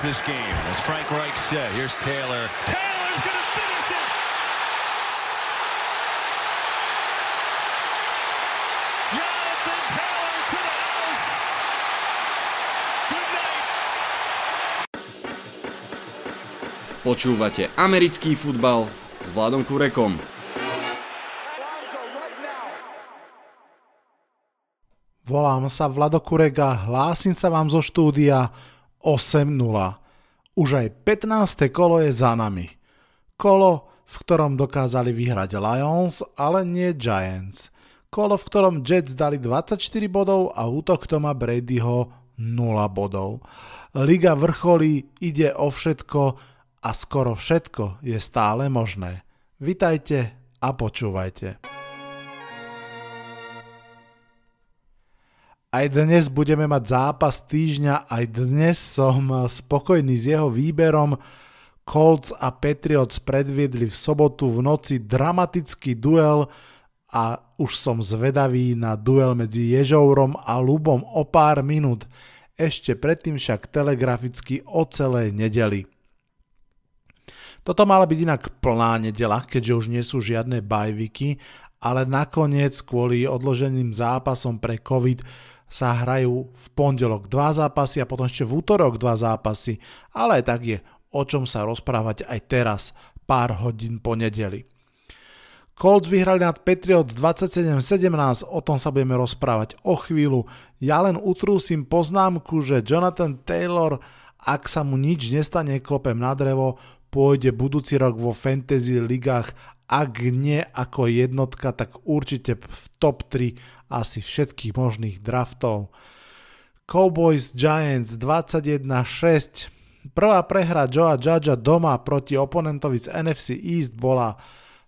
this game. As Frank Reich said, here's Taylor. Taylor's going to finish it! Jonathan Taylor to the house! Good night! Počúvate americký futbal s Vladom Kurekom. Volám sa Vlado Kurega, hlásim sa vám zo štúdia 8.0. Už aj 15. kolo je za nami. Kolo, v ktorom dokázali vyhrať Lions, ale nie Giants. Kolo, v ktorom Jets dali 24 bodov a útok Toma Bradyho 0 bodov. Liga vrcholí, ide o všetko a skoro všetko je stále možné. Vitajte a počúvajte. Aj dnes budeme mať zápas týždňa, aj dnes som spokojný s jeho výberom. Colts a Patriots predviedli v sobotu v noci dramatický duel a už som zvedavý na duel medzi Ježourom a Lubom o pár minút. Ešte predtým však telegraficky o celej nedeli. Toto mala byť inak plná nedela, keďže už nie sú žiadne bajviky, ale nakoniec kvôli odloženým zápasom pre COVID sa hrajú v pondelok dva zápasy a potom ešte v útorok dva zápasy, ale aj tak je o čom sa rozprávať aj teraz, pár hodín po nedeli. Colts vyhrali nad Patriots 27-17, o tom sa budeme rozprávať o chvíľu. Ja len utrúsim poznámku, že Jonathan Taylor, ak sa mu nič nestane, klopem na drevo, pôjde budúci rok vo fantasy ligách ak nie ako jednotka, tak určite v top 3 asi všetkých možných draftov. Cowboys Giants 21-6 Prvá prehra Joea Judgea doma proti oponentovi z NFC East bola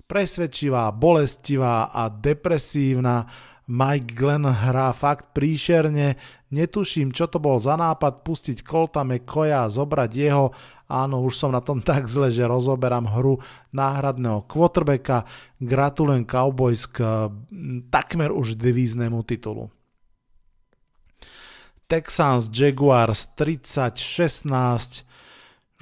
presvedčivá, bolestivá a depresívna. Mike Glenn hrá fakt príšerne, netuším čo to bol za nápad pustiť Colta McCoya a zobrať jeho, áno už som na tom tak zle, že rozoberám hru náhradného quarterbacka, gratulujem Cowboys k takmer už divíznemu titulu. Texans Jaguars 30-16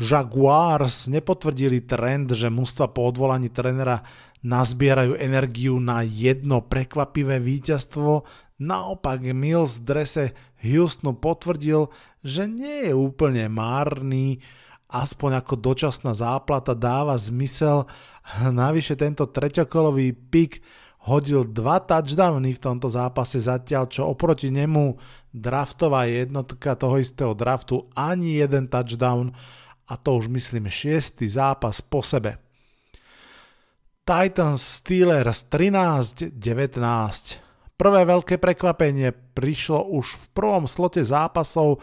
Jaguars nepotvrdili trend, že mužstva po odvolaní trenera nazbierajú energiu na jedno prekvapivé víťazstvo, naopak Mills v drese Houstonu potvrdil, že nie je úplne márny, aspoň ako dočasná záplata dáva zmysel. Navyše tento treťokolový pik hodil dva touchdowny v tomto zápase zatiaľ, čo oproti nemu draftová jednotka toho istého draftu ani jeden touchdown a to už myslím šiestý zápas po sebe. Titans Steelers 13-19. Prvé veľké prekvapenie prišlo už v prvom slote zápasov.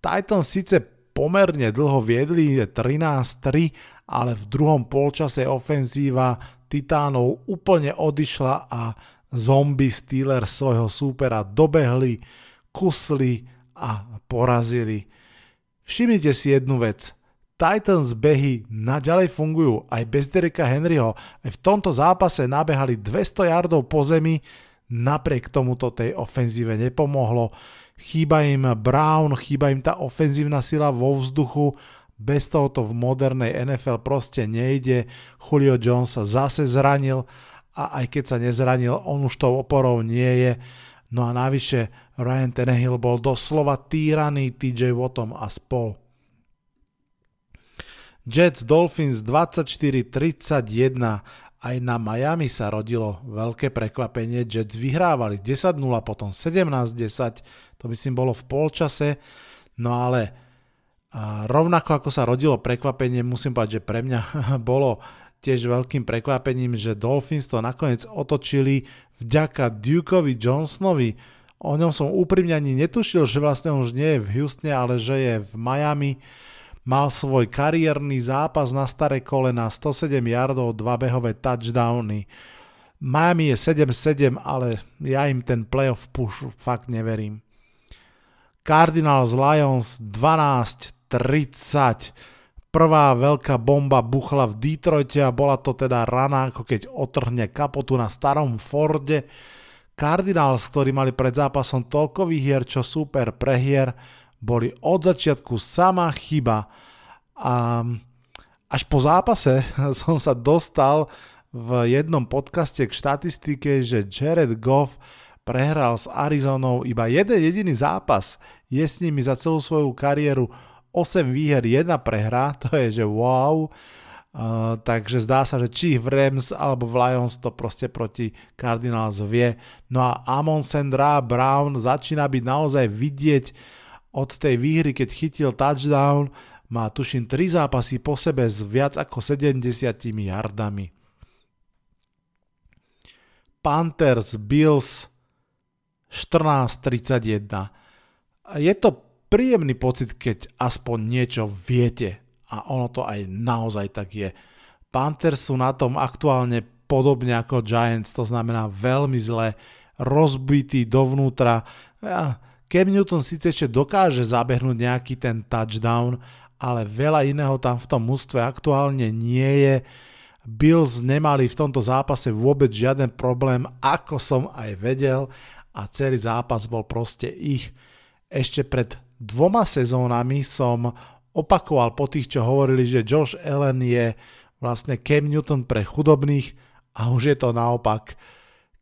Titans síce pomerne dlho viedli 13-3, ale v druhom polčase ofenzíva Titánov úplne odišla a zombie Steelers svojho súpera dobehli, kusli a porazili. Všimnite si jednu vec – Titans behy naďalej fungujú aj bez Dereka Henryho. Aj v tomto zápase nabehali 200 yardov po zemi, napriek tomuto tej ofenzíve nepomohlo. Chýba im Brown, chýba im tá ofenzívna sila vo vzduchu, bez tohoto v modernej NFL proste nejde. Julio Jones sa zase zranil a aj keď sa nezranil, on už tou oporou nie je. No a navyše Ryan Tannehill bol doslova týraný TJ Wattom a spol. Jets Dolphins 24-31. Aj na Miami sa rodilo veľké prekvapenie. Jets vyhrávali 10-0, potom 17-10. To myslím bolo v polčase. No ale rovnako ako sa rodilo prekvapenie, musím povedať, že pre mňa bolo tiež veľkým prekvapením, že Dolphins to nakoniec otočili vďaka Dukeovi Johnsonovi. O ňom som úprimne ani netušil, že vlastne už nie je v Houstone, ale že je v Miami mal svoj kariérny zápas na staré kolena, 107 yardov, dva behové touchdowny. Miami je 7-7, ale ja im ten playoff push fakt neverím. Cardinals Lions 12-30. Prvá veľká bomba buchla v Detroite a bola to teda rana, ako keď otrhne kapotu na starom Forde. Cardinals, ktorí mali pred zápasom toľko výhier, čo super prehier, boli od začiatku sama chyba. A až po zápase som sa dostal v jednom podcaste k štatistike, že Jared Goff prehral s Arizonou iba jeden jediný zápas. Je s nimi za celú svoju kariéru 8 výher, 1 prehra, to je že wow. Uh, takže zdá sa, že či v Rams alebo v Lions to proste proti Cardinals vie. No a Amon Sandra Brown začína byť naozaj vidieť od tej výhry, keď chytil touchdown, má tuším 3 zápasy po sebe s viac ako 70 yardami. Panthers, Bills 14.31. Je to príjemný pocit, keď aspoň niečo viete a ono to aj naozaj tak je. Panthers sú na tom aktuálne podobne ako Giants, to znamená veľmi zle, rozbitý dovnútra. Cam Newton síce ešte dokáže zabehnúť nejaký ten touchdown, ale veľa iného tam v tom mústve aktuálne nie je. Bills nemali v tomto zápase vôbec žiaden problém, ako som aj vedel a celý zápas bol proste ich. Ešte pred dvoma sezónami som opakoval po tých, čo hovorili, že Josh Allen je vlastne Cam Newton pre chudobných a už je to naopak.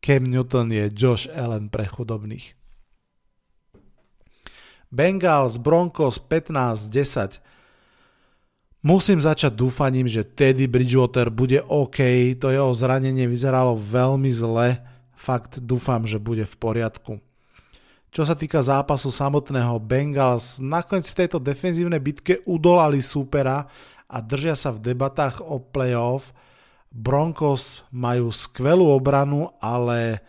Cam Newton je Josh Allen pre chudobných. Bengals Broncos 15-10 Musím začať dúfaním, že Teddy Bridgewater bude OK, to jeho zranenie vyzeralo veľmi zle, fakt dúfam, že bude v poriadku. Čo sa týka zápasu samotného, Bengals nakoniec v tejto defenzívnej bitke udolali supera a držia sa v debatách o playoff. Broncos majú skvelú obranu, ale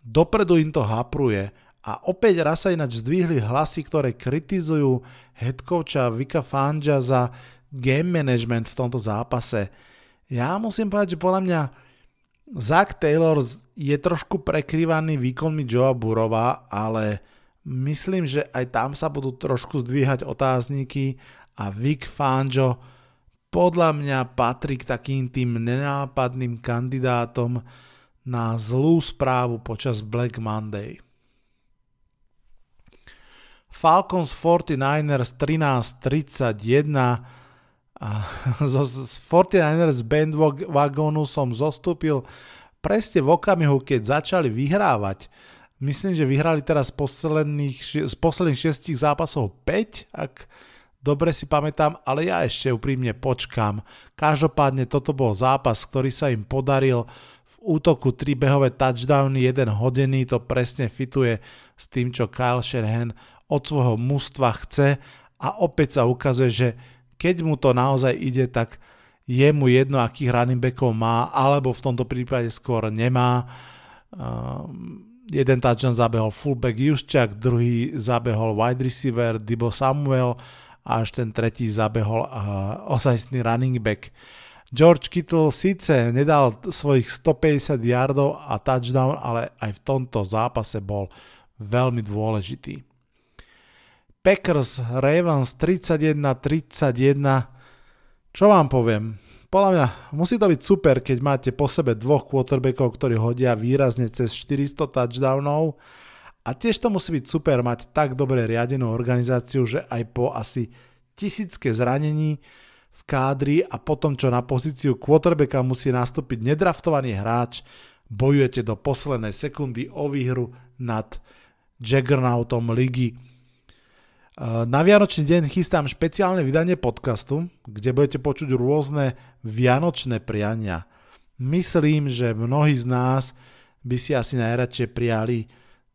dopredu im to hapruje. A opäť raz sa ináč zdvihli hlasy, ktoré kritizujú headcoacha Vika Fangea za game management v tomto zápase. Ja musím povedať, že podľa mňa Zach Taylor je trošku prekrývaný výkonmi Joea Burova, ale myslím, že aj tam sa budú trošku zdvíhať otázniky a Vic Fangio podľa mňa patrí k takým tým nenápadným kandidátom na zlú správu počas Black Monday. Falcons 49ers 13-31 a zo, z 49ers bandwagonu som zostúpil presne v okamihu, keď začali vyhrávať. Myslím, že vyhrali teraz posledných, z posledných šestich zápasov 5, ak dobre si pamätám, ale ja ešte úprimne počkám. Každopádne toto bol zápas, ktorý sa im podaril v útoku 3 behové touchdowny, jeden hodený, to presne fituje s tým, čo Kyle Shanahan od svojho mužstva chce a opäť sa ukazuje, že keď mu to naozaj ide, tak je mu jedno, akých running backov má, alebo v tomto prípade skôr nemá. Uh, jeden touchdown zabehol fullback Juščak, druhý zabehol wide receiver Dibo Samuel a až ten tretí zabehol uh, ozajstný running back. George Kittle síce nedal svojich 150 yardov a touchdown, ale aj v tomto zápase bol veľmi dôležitý. Packers Ravens 31-31. Čo vám poviem? Podľa mňa musí to byť super, keď máte po sebe dvoch quarterbackov, ktorí hodia výrazne cez 400 touchdownov a tiež to musí byť super mať tak dobre riadenú organizáciu, že aj po asi tisícke zranení v kádri a potom, čo na pozíciu quarterbacka musí nastúpiť nedraftovaný hráč, bojujete do poslednej sekundy o výhru nad Jaggernautom ligy. Na Vianočný deň chystám špeciálne vydanie podcastu, kde budete počuť rôzne vianočné priania. Myslím, že mnohí z nás by si asi najradšej prijali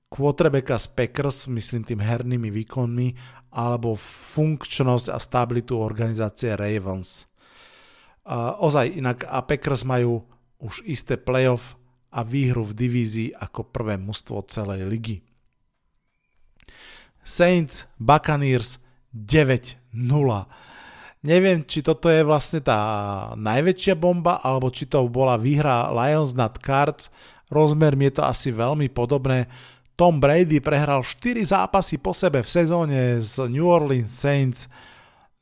quarterbacka z Packers, myslím tým hernými výkonmi, alebo funkčnosť a stabilitu organizácie Ravens. ozaj, inak a Packers majú už isté playoff a výhru v divízii ako prvé mužstvo celej ligy. Saints Buccaneers 9-0. Neviem, či toto je vlastne tá najväčšia bomba, alebo či to bola výhra Lions nad Cards. Rozmer mi je to asi veľmi podobné. Tom Brady prehral 4 zápasy po sebe v sezóne z New Orleans Saints.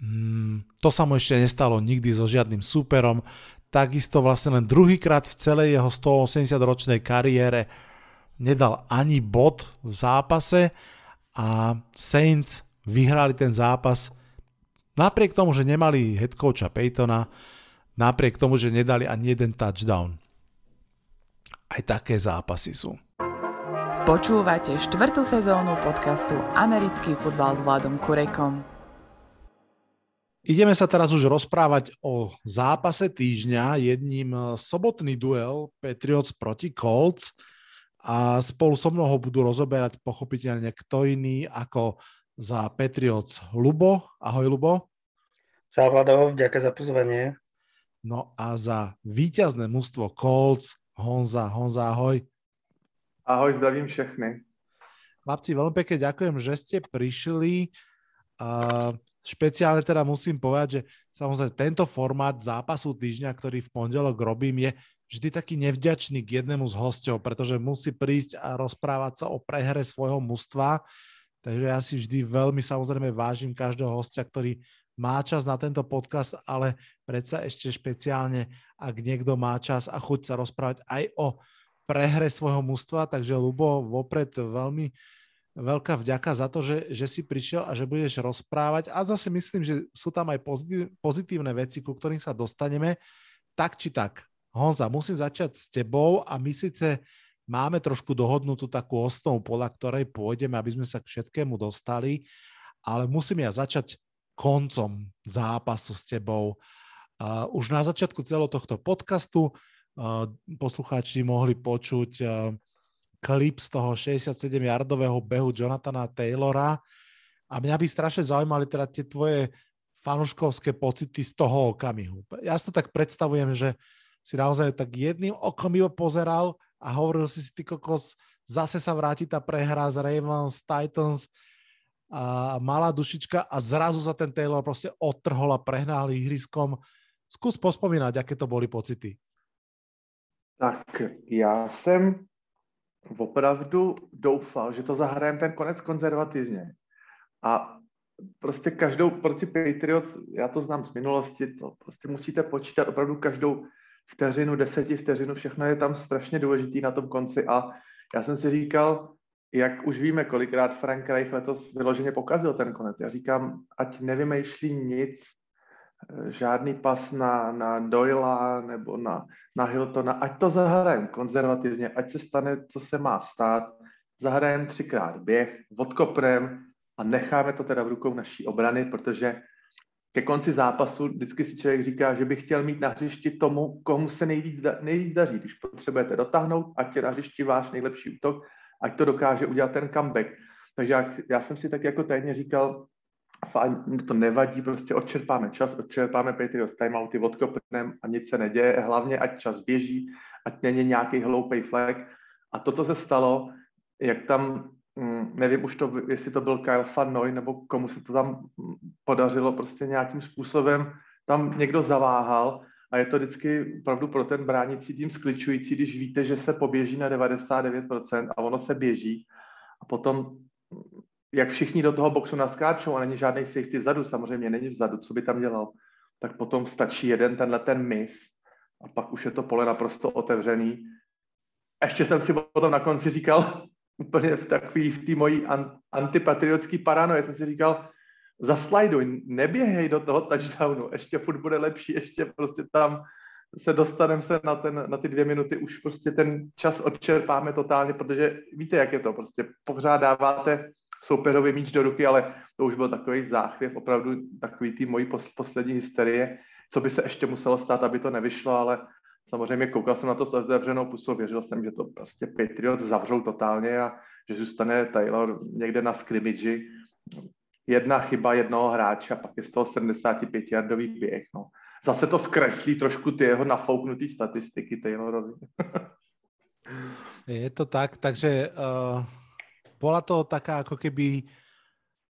Mm, to sa mu ešte nestalo nikdy so žiadnym súperom. Takisto vlastne len druhýkrát v celej jeho 180-ročnej kariére nedal ani bod v zápase a Saints vyhrali ten zápas napriek tomu, že nemali head coacha Peytona, napriek tomu, že nedali ani jeden touchdown. Aj také zápasy sú. Počúvate štvrtú sezónu podcastu Americký futbal s Vladom Kurekom. Ideme sa teraz už rozprávať o zápase týždňa, jedním eh, sobotný duel Patriots proti Colts a spolu so mnou ho budú rozoberať pochopiteľne kto iný ako za Patriots Lubo. Ahoj Lubo. Čau Vlado, ďakujem za pozvanie. No a za víťazné mužstvo Colts Honza. Honza, ahoj. Ahoj, zdravím všechny. Chlapci, veľmi pekne ďakujem, že ste prišli. Uh, špeciálne teda musím povedať, že samozrejme tento formát zápasu týždňa, ktorý v pondelok robím, je vždy taký nevďačný k jednému z hostov, pretože musí prísť a rozprávať sa o prehre svojho mužstva. Takže ja si vždy veľmi samozrejme vážim každého hostia, ktorý má čas na tento podcast, ale predsa ešte špeciálne, ak niekto má čas a chuť sa rozprávať aj o prehre svojho mužstva, takže Lubo, vopred veľmi veľká vďaka za to, že, že si prišiel a že budeš rozprávať a zase myslím, že sú tam aj pozitívne veci, ku ktorým sa dostaneme. Tak či tak, Honza, musím začať s tebou a my síce máme trošku dohodnutú takú osnovu, podľa ktorej pôjdeme, aby sme sa k všetkému dostali, ale musím ja začať koncom zápasu s tebou. Uh, už na začiatku celého tohto podcastu poslucháči mohli počuť klip z toho 67-yardového behu Jonathana Taylora a mňa by strašne zaujímali teda tie tvoje fanuškovské pocity z toho okamihu. Ja si to tak predstavujem, že si naozaj tak jedným okom iba pozeral a hovoril si si, ty kokos, zase sa vráti tá prehra z Ravens, Titans, a malá dušička a zrazu sa ten Taylor proste odtrhol a prehnal ihriskom. Skús pospomínať, aké to boli pocity. Tak já jsem opravdu doufal, že to zahrajem ten konec konzervativně. A prostě každou proti Patriots, já to znám z minulosti, to prostě musíte počítat opravdu každou vteřinu, deseti vteřinu, všechno je tam strašně důležitý na tom konci a já jsem si říkal, jak už víme, kolikrát Frank Reich letos vyloženě pokazil ten konec. Já říkám, ať nevymýšlí nic, Eh, žádný pas na, na Doyla nebo na, na Hiltona, ať to zahrajeme konzervativně, ať se stane, co se má stát, zahrajeme třikrát běh, odkopneme a necháme to teda v rukou naší obrany, protože ke konci zápasu vždycky si člověk říká, že by chtěl mít na hřišti tomu, komu se nejvíc, nejvíc daří. Když potřebujete dotáhnout, ať je na hřišti váš nejlepší útok, ať to dokáže udělat ten comeback. Takže já, já jsem si tak jako tajně říkal, fajn, to nevadí, prostě odčerpáme čas, odčerpáme Patriots timeouty, odkopneme a nic se neděje, hlavně ať čas běží, ať není nějaký hloupý flag. A to, co se stalo, jak tam, nevím už to, jestli to byl Kyle Fannoy, nebo komu se to tam podařilo prostě nějakým způsobem, tam někdo zaváhal a je to vždycky opravdu pro ten bránící tým skličující, když víte, že se poběží na 99% a ono se běží a potom jak všichni do toho boxu naskáčou a není žádný safety vzadu, samozřejmě není vzadu, co by tam dělal, tak potom stačí jeden tenhle ten mis a pak už je to pole naprosto otevřený. Ještě jsem si potom na konci říkal, úplně v takový, v té mojí antipatriotský paranoje, jsem si říkal, zaslajduj, neběhej do toho touchdownu, ještě furt bude lepší, ještě prostě tam se dostaneme se na, ten, na ty dvě minuty, už prostě ten čas odčerpáme totálně, protože víte, jak je to, prostě pořádáváte soupeřovi míč do ruky, ale to už byl takový záchvěv, opravdu takový tý mojí poslední hysterie, co by se ještě muselo stát, aby to nevyšlo, ale samozřejmě koukal jsem na to s otevřenou pusou, věřil jsem, že to prostě Patriots zavřou totálně a že zůstane Taylor někde na scrimmage. Jedna chyba jednoho hráče a pak je z toho 75-jardový běh. No. Zase to zkreslí trošku ty jeho nafouknutý statistiky Taylorovi. je to tak, takže uh bola to taká ako keby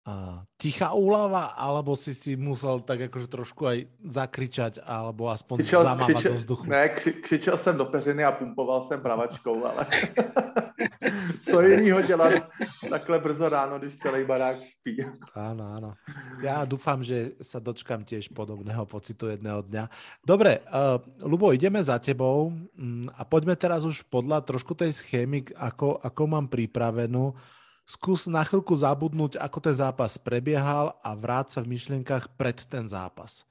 uh, tichá úlava, alebo si si musel tak akože trošku aj zakričať, alebo aspoň křičel, zamávať křičel, do vzduchu? Ne, kři, křičel jsem do peřiny a pumpoval jsem pravačkou, ale co jinýho dělat takhle brzo ráno, když celý barák spí. Áno, áno. Ja dúfam, že sa dočkam tiež podobného pocitu jedného dňa. Dobre, uh, Lubo, ideme za tebou um, a poďme teraz už podľa trošku tej schémy, ako, ako mám pripravenú skús na chvíľku zabudnúť, ako ten zápas prebiehal a vráť sa v myšlienkach pred ten zápas.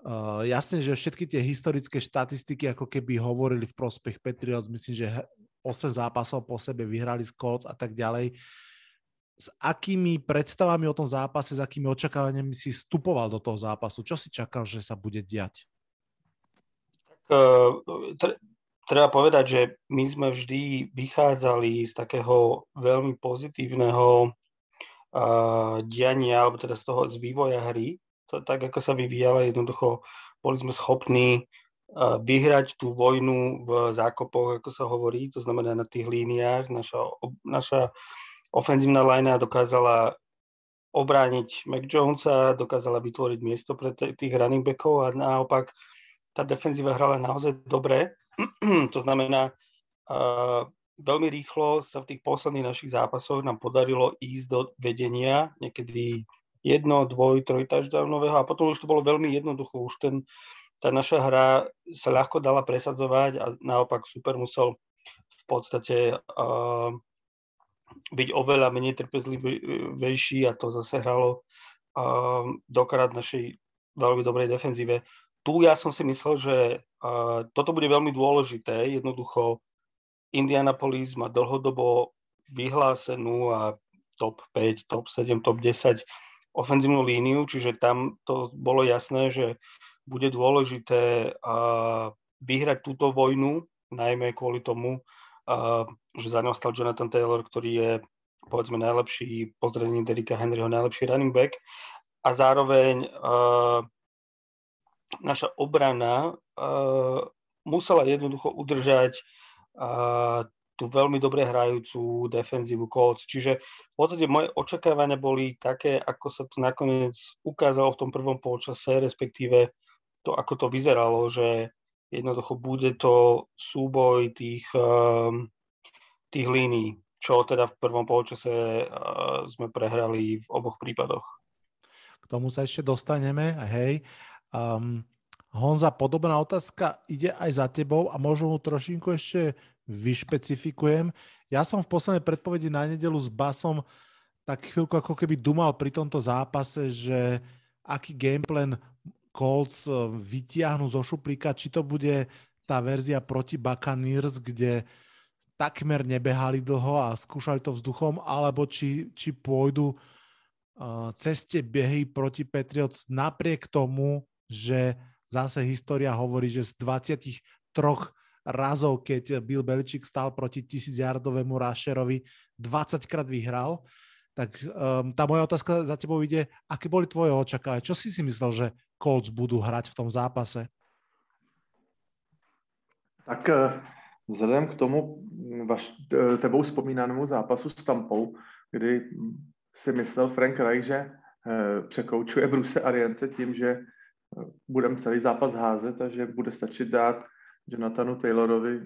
Uh, jasne, že všetky tie historické štatistiky ako keby hovorili v prospech Patriots, myslím, že 8 zápasov po sebe vyhrali z Colts a tak ďalej. S akými predstavami o tom zápase, s akými očakávaniami si vstupoval do toho zápasu? Čo si čakal, že sa bude diať? Uh, treba povedať, že my sme vždy vychádzali z takého veľmi pozitívneho uh, diania, alebo teda z toho z vývoja hry. To, tak ako sa vyvíjala, jednoducho boli sme schopní uh, vyhrať tú vojnu v zákopoch, ako sa hovorí, to znamená na tých líniách. Naša, naša ofenzívna linea dokázala obrániť Mac Jonesa, dokázala vytvoriť miesto pre tých running backov a naopak tá defenzíva hrala naozaj dobre to znamená, veľmi rýchlo sa v tých posledných našich zápasoch nám podarilo ísť do vedenia, niekedy jedno, dvoj, troj touchdownového a potom už to bolo veľmi jednoducho. Už ten, tá naša hra sa ľahko dala presadzovať a naopak super musel v podstate uh, byť oveľa menej trpezlivejší a to zase hralo uh, dokrát našej veľmi dobrej defenzíve tu ja som si myslel, že uh, toto bude veľmi dôležité. Jednoducho Indianapolis má dlhodobo vyhlásenú a top 5, top 7, top 10 ofenzívnu líniu, čiže tam to bolo jasné, že bude dôležité uh, vyhrať túto vojnu, najmä kvôli tomu, uh, že za ňou stal Jonathan Taylor, ktorý je povedzme najlepší, pozdravenie Derika Henryho, najlepší running back a zároveň uh, naša obrana uh, musela jednoducho udržať uh, tú veľmi dobre hrajúcu defenzívu Colts. Čiže v podstate moje očakávania boli také, ako sa to nakoniec ukázalo v tom prvom polčase, respektíve to, ako to vyzeralo, že jednoducho bude to súboj tých, um, tých línií, čo teda v prvom polčase uh, sme prehrali v oboch prípadoch. K tomu sa ešte dostaneme, hej. Um, Honza, podobná otázka ide aj za tebou a možno mu trošinku ešte vyšpecifikujem. Ja som v poslednej predpovedi na nedelu s Basom tak chvíľku ako keby dumal pri tomto zápase, že aký gameplan Colts e, vytiahnu zo šuplíka, či to bude tá verzia proti Buccaneers, kde takmer nebehali dlho a skúšali to vzduchom, alebo či, či pôjdu uh, ceste behy proti Patriots napriek tomu, že zase história hovorí, že z 23 razov, keď Bill Belichick stal proti 1000 yardovému Rasherovi, 20 krát vyhral. Tak um, tá moja otázka za tebou ide, aké boli tvoje očakávania? Čo si si myslel, že Colts budú hrať v tom zápase? Tak eh, vzhledem k tomu vaš, eh, tebou vzpomínanému zápasu s Tampou, kdy si myslel Frank Reich, že eh, překoučuje Bruce Ariance tím, že budeme celý zápas házet, takže bude stačit dát Jonathanu Taylorovi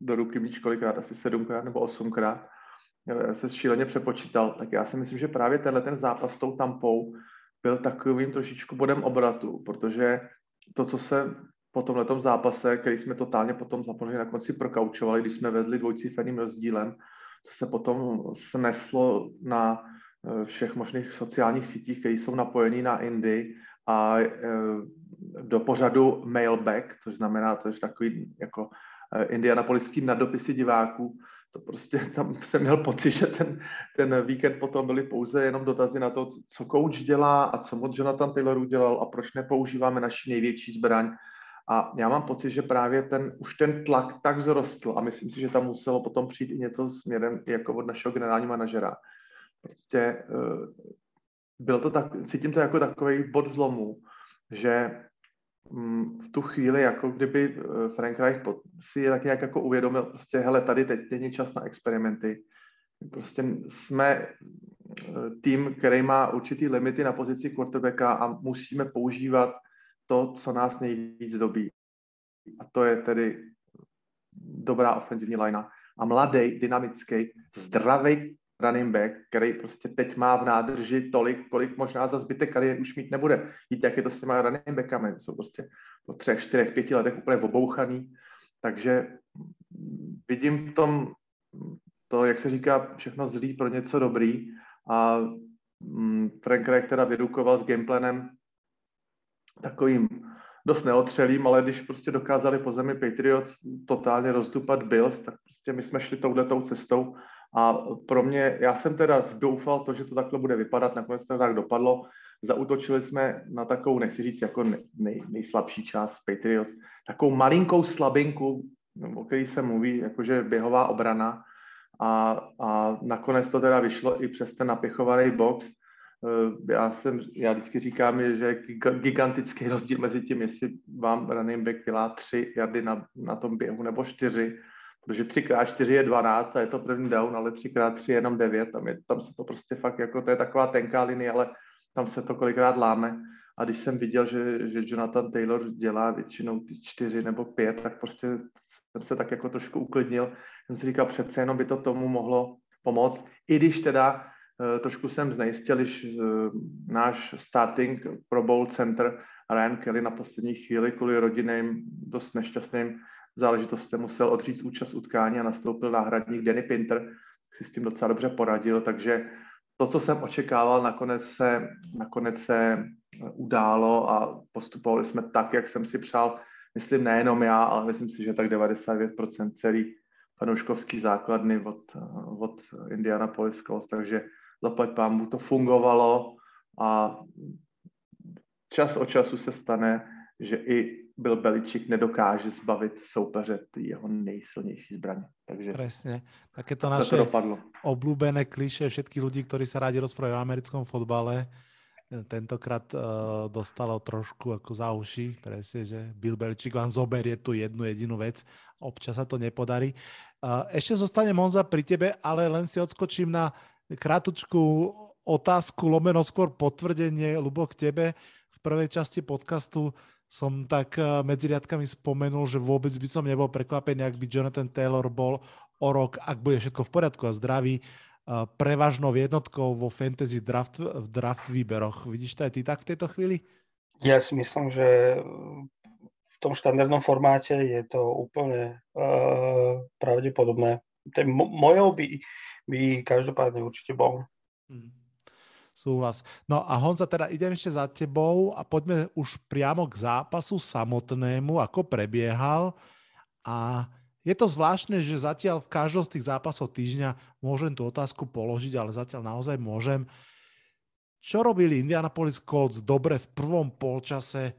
do ruky míč kolikrát, asi sedmkrát nebo osmkrát. Se šíleně přepočítal, tak já si myslím, že právě tenhle ten zápas s tou tampou byl takovým trošičku bodem obratu, protože to, co se po tomhle zápase, který jsme totálně potom samozřejmě na konci prokaučovali, když jsme vedli dvojciferným rozdílem, to se potom sneslo na eh, všech možných sociálních sítích, které jsou napojený na Indy a e, do pořadu Mailback, což znamená, to je takový jako e, indianapolický nadopisy diváků, to prostě tam jsem měl pocit, že ten, ten víkend potom byly pouze jenom dotazy na to, co coach dělá a co moc Jonathan Taylor udělal a proč nepoužíváme naši největší zbraň. A já mám pocit, že právě ten, už ten tlak tak zrostl a myslím si, že tam muselo potom přijít i něco směrem jako od našeho generálního manažera. Prostě e, byl to tak, cítím to jako takový bod zlomu, že mm, v tu chvíli, jako kdyby eh, Frank Reich si tak nějak jako uvědomil, prostě hele, tady teď není čas na experimenty. Prostě jsme eh, tým, který má určitý limity na pozici quarterbacka a musíme používat to, co nás nejvíc dobí. A to je tedy dobrá ofenzivní linea. A mladý, dynamický, zdravý running back, který prostě teď má v nádrži tolik, kolik možná za zbytek kariéry už mít nebude. Víte, jak je to s těma running backami, jsou prostě po třech, čtyřech, pěti letech úplně obouchaný, takže vidím v tom to, jak se říká, všechno zlý pro něco dobrý. A mm, Frank Reich teda vyrukoval s gameplanem takovým dost neotřelým, ale když prostě dokázali po zemi Patriots totálně rozdupat Bills, tak prostě my jsme šli touhletou cestou a pro mě, já jsem teda doufal to, že to takhle bude vypadat, nakonec to tak dopadlo. Zautočili jsme na takovou, nechci říct, jako nej, nejslabší část Patriots, takovou malinkou slabinku, o který se mluví, jakože běhová obrana a, a nakonec to teda vyšlo i přes ten napěchovaný box. Eh, já, jsem, já vždycky říkám, že je gigantický rozdíl mezi tím, jestli vám running back dělá tři jardy na, na tom běhu nebo čtyři, protože 3x4 je 12 a je to první down, ale 3x3 je jenom 9, tam, je, tam se to prostě fakt, jako to je taková tenká linie, ale tam se to kolikrát láme. A když jsem viděl, že, že Jonathan Taylor dělá většinou ty čtyři nebo pět, tak prostě jsem se tak jako trošku uklidnil. Jsem si říkal, přece jenom by to tomu mohlo pomoct. I když teda uh, trošku jsem znejistil, když uh, náš starting pro Bowl Center Ryan Kelly na poslední chvíli kvůli rodinným dost nešťastným záležitostem musel odříct účast utkání a nastoupil náhradník Danny Pinter, si s tím docela dobře poradil, takže to, co jsem očekával, nakonec se, nakonec se událo a postupovali jsme tak, jak jsem si přál. Myslím nejenom já, ale myslím si, že tak 99% celý fanouškovský základny od, od Indianapolis Colts, takže zaplať pámu to fungovalo a čas od času se stane, že i byl Beličík nedokáže zbavit soupeře jeho nejsilnější zbraně. Takže Presne. Takéto naše to obľúbené kliše všetkých ľudí, ktorí sa rádi rozprávajú o americkom fotbale, tentokrát uh, dostalo trošku ako za uši, presne, že Bill Beličík vám zoberie tú jednu jedinú vec. Občas sa to nepodarí. Uh, ešte zostane Monza pri tebe, ale len si odskočím na krátučku otázku, lomeno skôr potvrdenie, Lubo, k tebe v prvej časti podcastu som tak eh, medzi riadkami spomenul, že vôbec by som nebol prekvapený, ak by Jonathan Taylor bol o rok, ak bude všetko v poriadku a zdravý, eh, prevažnou jednotkou vo fantasy draft, v draft výberoch. Vidíš to aj ty tak v tejto chvíli? Ja si myslím, že v tom štandardnom formáte je to úplne uh, pravdepodobné. Ten mojou by, by každopádne určite bol. Hmm. Súhlas. No a Honza, teda idem ešte za tebou a poďme už priamo k zápasu samotnému, ako prebiehal. A je to zvláštne, že zatiaľ v každom z tých zápasov týždňa môžem tú otázku položiť, ale zatiaľ naozaj môžem. Čo robili Indianapolis Colts dobre v prvom polčase,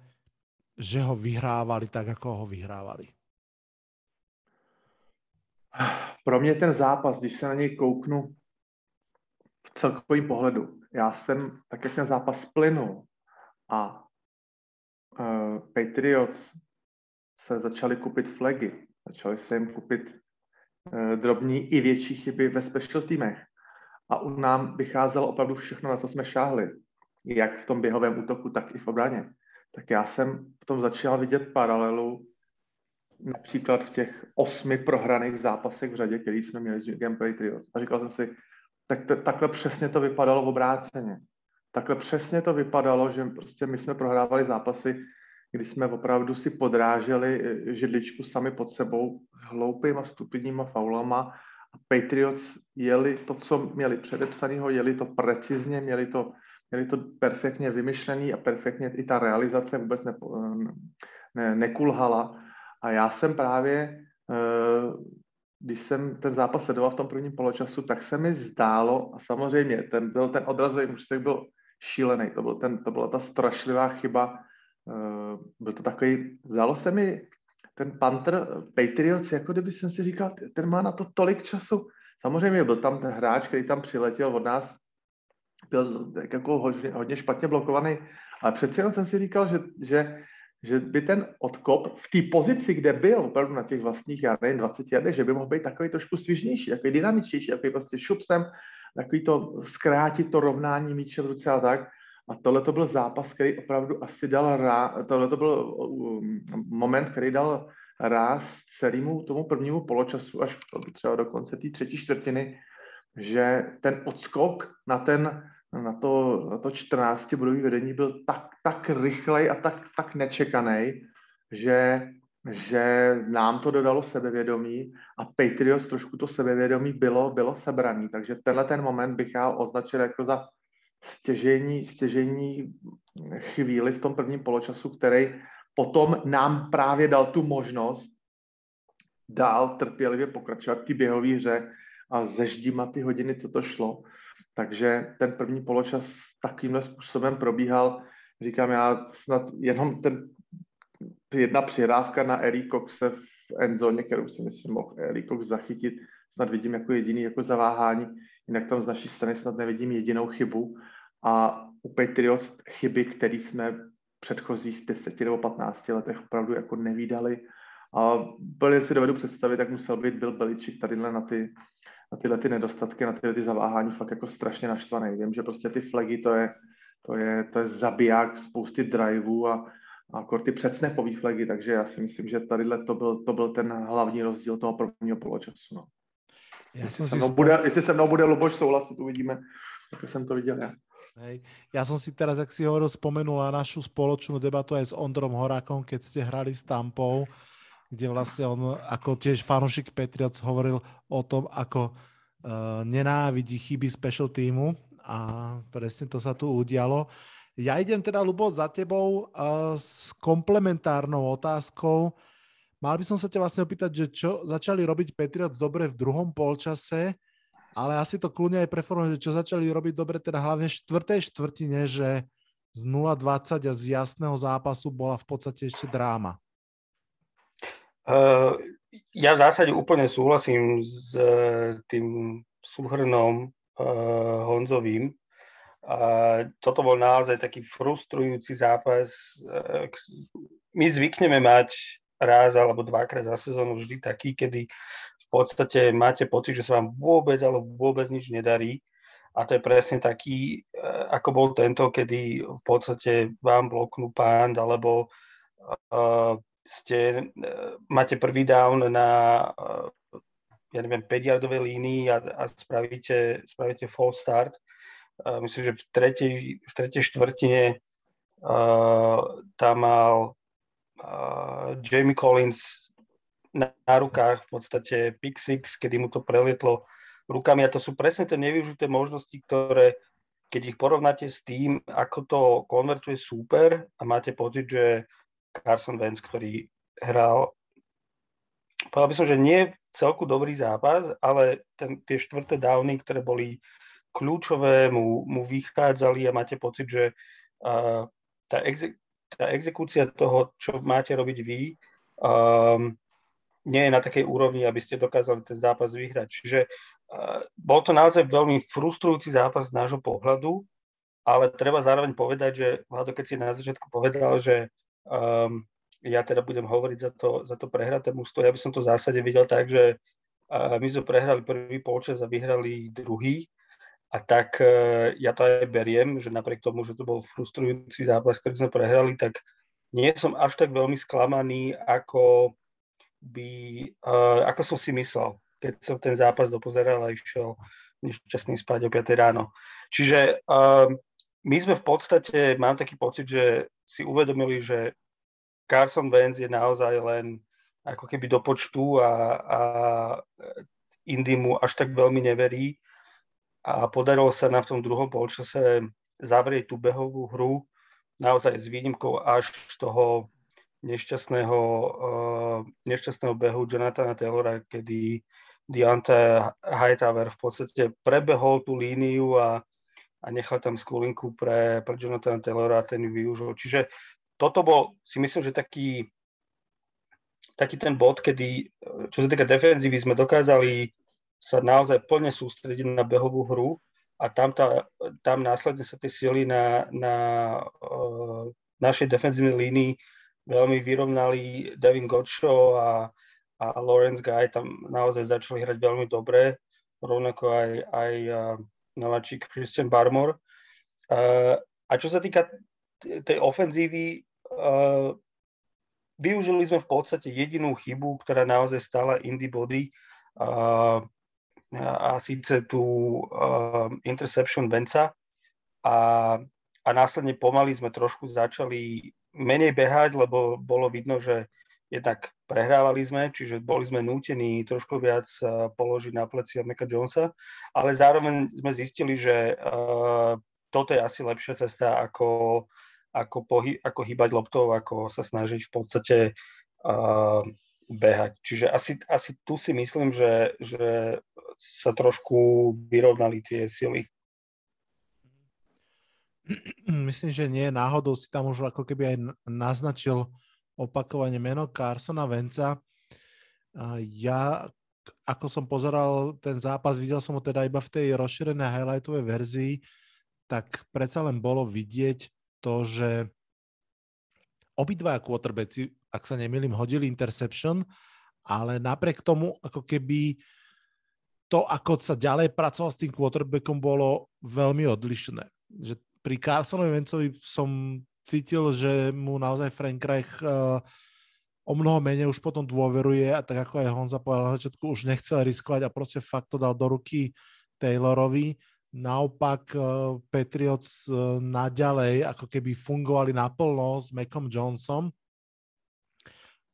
že ho vyhrávali tak, ako ho vyhrávali? Pro mě ten zápas, když se na něj kouknu v celkovém pohledu, já jsem tak, jak ten zápas plynul a uh, Patriots se začali kupit flagy, začali se jim kupit uh, drobní i větší chyby ve special týmech. A u nám vycházelo opravdu všechno, na co jsme šáhli. Jak v tom běhovém útoku, tak i v obraně. Tak já jsem v tom začal vidět paralelu například v těch osmi prohraných zápasech v řadě, který jsme měli s New Patriots. A říkal jsem si, tak to, takhle přesně to vypadalo v obráceně. Takhle přesně to vypadalo, že prostě my jsme prohrávali zápasy, kdy jsme opravdu si podráželi eh, židličku sami pod sebou hloupýma stupidníma faulama a Patriots jeli to, co měli předepsaného, jeli to precizně, měli to, měli to perfektně vymyšlený a perfektně i ta realizace vůbec ne, ne, nekulhala. A já jsem právě uh, když jsem ten zápas sledoval v tom prvním poločasu, tak se mi zdálo, a samozřejmě ten, byl ten odrazový mužství byl šílený, to, byl ten, to byla ta strašlivá chyba, uh, byl to takový, zdálo se mi ten Panther Patriots, jako kdyby jsem si říkal, ten má na to tolik času. Samozřejmě byl tam ten hráč, který tam přiletěl od nás, byl jako hodně, hodně špatně blokovaný, ale přece jenom jsem si říkal, že, že že by ten odkop v té pozici, kde byl, opravdu na těch vlastních, já nevím, 20 jardech, že by mohl být takový trošku svižnější, takový dynamičtější, takový prostě šupsem, takový to zkrátit to rovnání míče v ruce a tak. A tohle to byl zápas, který opravdu asi dal rá, tohle to byl um, moment, který dal ráz celému tomu prvnímu poločasu až třeba do konce té třetí čtvrtiny, že ten odskok na ten na to, na to 14 bodový vedení byl tak, tak rychlej a tak, tak nečekaný, že že nám to dodalo sebevědomí a Patriots trošku to sebevědomí bylo, bylo sebraný. Takže tenhle ten moment bych já označil jako za stěžení, stěžení chvíli v tom prvním poločasu, který potom nám právě dal tu možnost dál trpělivě pokračovat v té běhové hře a zeždímat ty hodiny, co to šlo. Takže ten první poločas takovýmhle způsobem probíhal. Říkám, já snad jenom ten jedna přihrávka na Eri Coxe v endzóně, kterou si myslím mohl Eri Cox zachytit, snad vidím jako jediný jako zaváhání, jinak tam z naší strany snad nevidím jedinou chybu a u Patriots chyby, které jsme v předchozích 10 nebo 15 letech opravdu jako nevídali a úplně si dovedu představit, jak musel být Bill Belichick tady na ty, na tyhle ty nedostatky, na tyhle ty zaváhání fakt jako strašně naštvaný. Vím, že prostě ty flagy to je, to je, to je zabiják spousty driveů a, a ty předsnapový flagy, takže já si myslím, že tady to byl, to byl ten hlavní rozdíl toho prvního poločasu. No. Já jestli, se mnou bude, jestli se mnou bude Luboš souhlasit, uvidíme, jak jsem to viděl já. Hej. Ja som si teraz, ak si hovoril, spomenul na našu spoločnú debatu aj s Ondrom Horákom, keď ste hrali s Tampou, kde vlastne on ako tiež fanúšik Patriots hovoril o tom, ako uh, nenávidí chyby special týmu a presne to sa tu udialo. Ja idem teda, Lubo, za tebou uh, s komplementárnou otázkou. Mal by som sa ťa vlastne opýtať, že čo začali robiť Patriots dobre v druhom polčase, ale asi to kľudne aj preformujem, že čo začali robiť dobre, teda hlavne v štvrtej štvrtine, že z 0-20 a z jasného zápasu bola v podstate ešte dráma. Uh, ja v zásade úplne súhlasím s uh, tým súhrnom uh, Honzovým, toto bol naozaj taký frustrujúci zápas. My zvykneme mať raz alebo dvakrát za sezónu vždy taký, kedy v podstate máte pocit, že sa vám vôbec, ale vôbec nič nedarí. A to je presne taký, ako bol tento, kedy v podstate vám bloknú pán, alebo uh, ste, uh, máte prvý down na uh, ja neviem, 5-yardovej línii a, a spravíte, spravíte full start. Myslím, že v tretej, v tretej štvrtine uh, tam mal uh, Jamie Collins na, na rukách v podstate pick six, kedy mu to prelietlo rukami. A to sú presne tie nevyužité možnosti, ktoré keď ich porovnáte s tým, ako to konvertuje super a máte pocit, že Carson Wentz, ktorý hral povedal by som, že nie celku dobrý zápas, ale ten, tie štvrté downy, ktoré boli kľúčové mu, mu vychádzali a máte pocit, že uh, tá, exe, tá exekúcia toho, čo máte robiť vy, um, nie je na takej úrovni, aby ste dokázali ten zápas vyhrať. Čiže uh, bol to naozaj veľmi frustrujúci zápas z nášho pohľadu, ale treba zároveň povedať, že Vlado, keď si na začiatku povedal, že um, ja teda budem hovoriť za to, za to prehraté mústvo, ja by som to v zásade videl tak, že uh, my sme prehrali prvý polčas a vyhrali druhý a tak e, ja to aj beriem, že napriek tomu, že to bol frustrujúci zápas, ktorý sme prehrali, tak nie som až tak veľmi sklamaný, ako by, uh, ako som si myslel, keď som ten zápas dopozeral a išiel nešťastný spať o 5 ráno. Čiže uh, my sme v podstate, mám taký pocit, že si uvedomili, že Carson Wentz je naozaj len ako keby do počtu a, a Indy mu až tak veľmi neverí. A podarilo sa na v tom druhom polčase zavrieť tú behovú hru naozaj s výnimkou až toho nešťastného, uh, nešťastného behu Jonathana Taylora, kedy Deontay Hightower v podstate prebehol tú líniu a, a nechal tam skulinku pre, pre Jonathana Taylora a ten ju využil. Čiže toto bol, si myslím, že taký, taký ten bod, kedy, čo sa týka defenzívy, sme dokázali sa naozaj plne sústrediť na behovú hru a tam, tá, tam následne sa tie sily na, na uh, našej defenzívnej línii veľmi vyrovnali Devin Godshaw a, a Lawrence Guy tam naozaj začali hrať veľmi dobre, rovnako aj, aj uh, nováčik Christian Barmore. Uh, a čo sa týka tej ofenzívy, uh, využili sme v podstate jedinú chybu, ktorá naozaj stala Indy body. Uh, a síce tú interception Benca a, a následne pomaly sme trošku začali menej behať, lebo bolo vidno, že jednak prehrávali sme, čiže boli sme nútení trošku viac položiť na plecia Meka Jonesa, ale zároveň sme zistili, že toto je asi lepšia cesta, ako, ako, pohy, ako hýbať loptou, ako sa snažiť v podstate uh, behať. Čiže asi, asi tu si myslím, že, že sa trošku vyrovnali tie sily. Myslím, že nie. Náhodou si tam už ako keby aj naznačil opakovane meno Carsona Venca. Ja, ako som pozeral ten zápas, videl som ho teda iba v tej rozšírenej highlightovej verzii, tak predsa len bolo vidieť to, že obidvaja quarterbacki, ak sa nemýlim, hodili interception, ale napriek tomu, ako keby to, ako sa ďalej pracoval s tým quarterbackom, bolo veľmi odlišné. Že pri Carsonovi Vencovi som cítil, že mu naozaj Frank Reich uh, o mnoho menej už potom dôveruje a tak ako aj Honza povedal na začiatku, už nechcel riskovať a proste fakt to dal do ruky Taylorovi. Naopak uh, Patriots uh, naďalej ako keby fungovali naplno s Macom Johnsonom.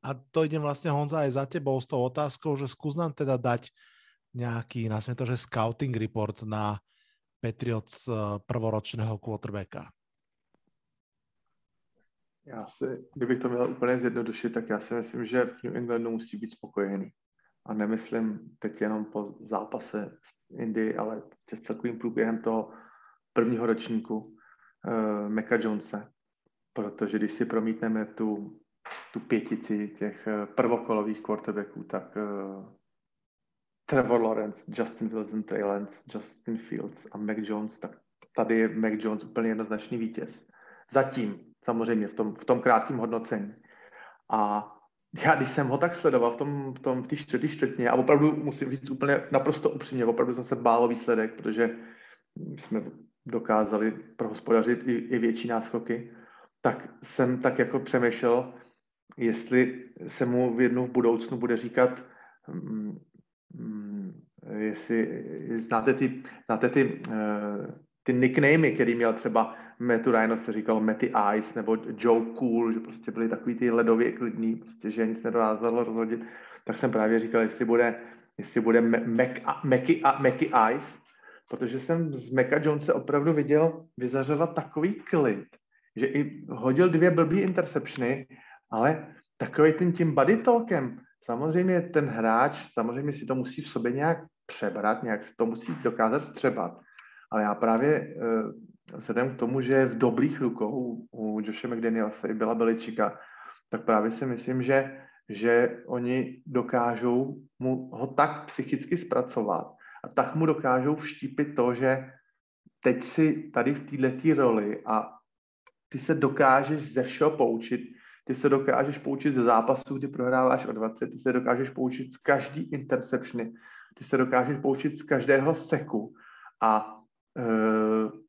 A to idem vlastne Honza aj za tebou s tou otázkou, že skús nám teda dať nejaký, nazvime to, že scouting report na Patriots prvoročného quarterbacka. Já si, kdybych to měl úplně zjednodušit, tak já si myslím, že v New Englandu musí být spokojený. A nemyslím teď jenom po zápase s Indy, ale s celkovým průběhem toho prvního ročníku uh, Meka Jonese. Protože když si promítneme tu, tu pětici těch uh, prvokolových quarterbacků, tak uh, Trevor Lawrence, Justin Wilson, Trey Lance, Justin Fields a Mac Jones, tak tady je Mac Jones úplně jednoznačný vítěz. Zatím, samozřejmě v tom, v tom krátkém hodnocení. A já, když jsem ho tak sledoval v tom, v tom v té čtvrtý čtvrtině, a opravdu musím říct úplně naprosto upřímně, opravdu jsem se bál výsledek, protože jsme dokázali prohospodařit i, i větší náskoky, tak jsem tak jako přemýšlel, jestli se mu v jednu v budoucnu bude říkat mm, mm, jestli znáte ty, znáte ty, uh, ty nicknamy, který měl třeba Mattu Ryan se říkal Matty Ice nebo Joe Cool, že prostě byli takový ty ledově klidný, prostě, že nic nedokázalo rozhodit, tak jsem právě říkal, jestli bude, jestli bude Macky, Ice, protože jsem z Meka Jonese opravdu viděl vyzařovat takový klid, že i hodil dvě blbý interceptiony, ale takový tím, tím body talkem, samozřejmě ten hráč, samozřejmě si to musí v sobě nějak přebrat, nějak si to musí dokázat střebat. Ale já právě vzhledem k tomu, že v dobrých rukou u Joshe McDanielse i byla Beličika, tak právě si myslím, že, že oni dokážou mu ho tak psychicky zpracovat a tak mu dokážou vštípit to, že teď si tady v této roli a ty se dokážeš ze všeho poučit, ty se dokážeš poučit ze zápasů, kdy prohráváš o 20, ty se dokážeš poučit z každý interceptiony, ty se dokážeš poučit z každého seku a uh,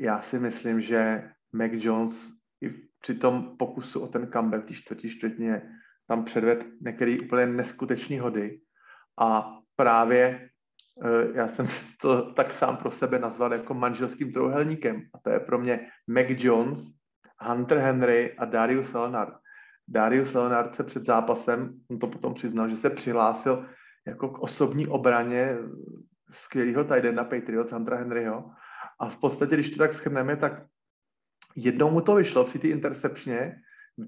já si myslím, že Mac Jones i při tom pokusu o ten comeback v čtvrtí čtvrtině tam předved některé úplně neskutečné hody a právě uh, já jsem to tak sám pro sebe nazval jako manželským trouhelníkem a to je pro mě Mac Jones, Hunter Henry a Darius Leonard. Darius Leonard se před zápasem, on to potom přiznal, že se přihlásil jako k osobní obraně skvělého Tidena Patriots Huntera Henryho a v podstatě, když to tak schrneme, tak jednou mu to vyšlo při té intercepčně,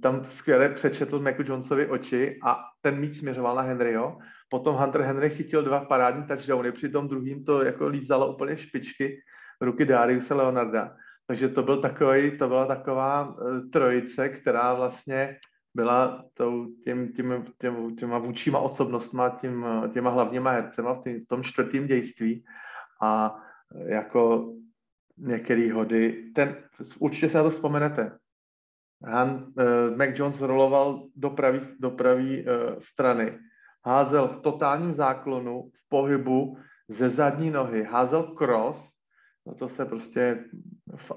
tam skvěle přečetl Macu Jonesovi oči a ten míč směřoval na Henryho. Potom Hunter Henry chytil dva parádní touchdowny, při tom druhým to jako lízalo úplně špičky ruky Dariusa Leonarda. Takže to, byl takový, to byla taková uh, trojice, která vlastně byla tou, těm, těm, těm, těma vůčíma osobnostma, těm, těma hlavníma hercema v, tým, v tom čtvrtém dějství. A jako některé hody. Ten, určitě se na to vzpomenete. Han, uh, Mac Jones roloval do pravý, do pravý uh, strany. Házel v totálním záklonu, v pohybu, ze zadní nohy. Házel cross, na to se prostě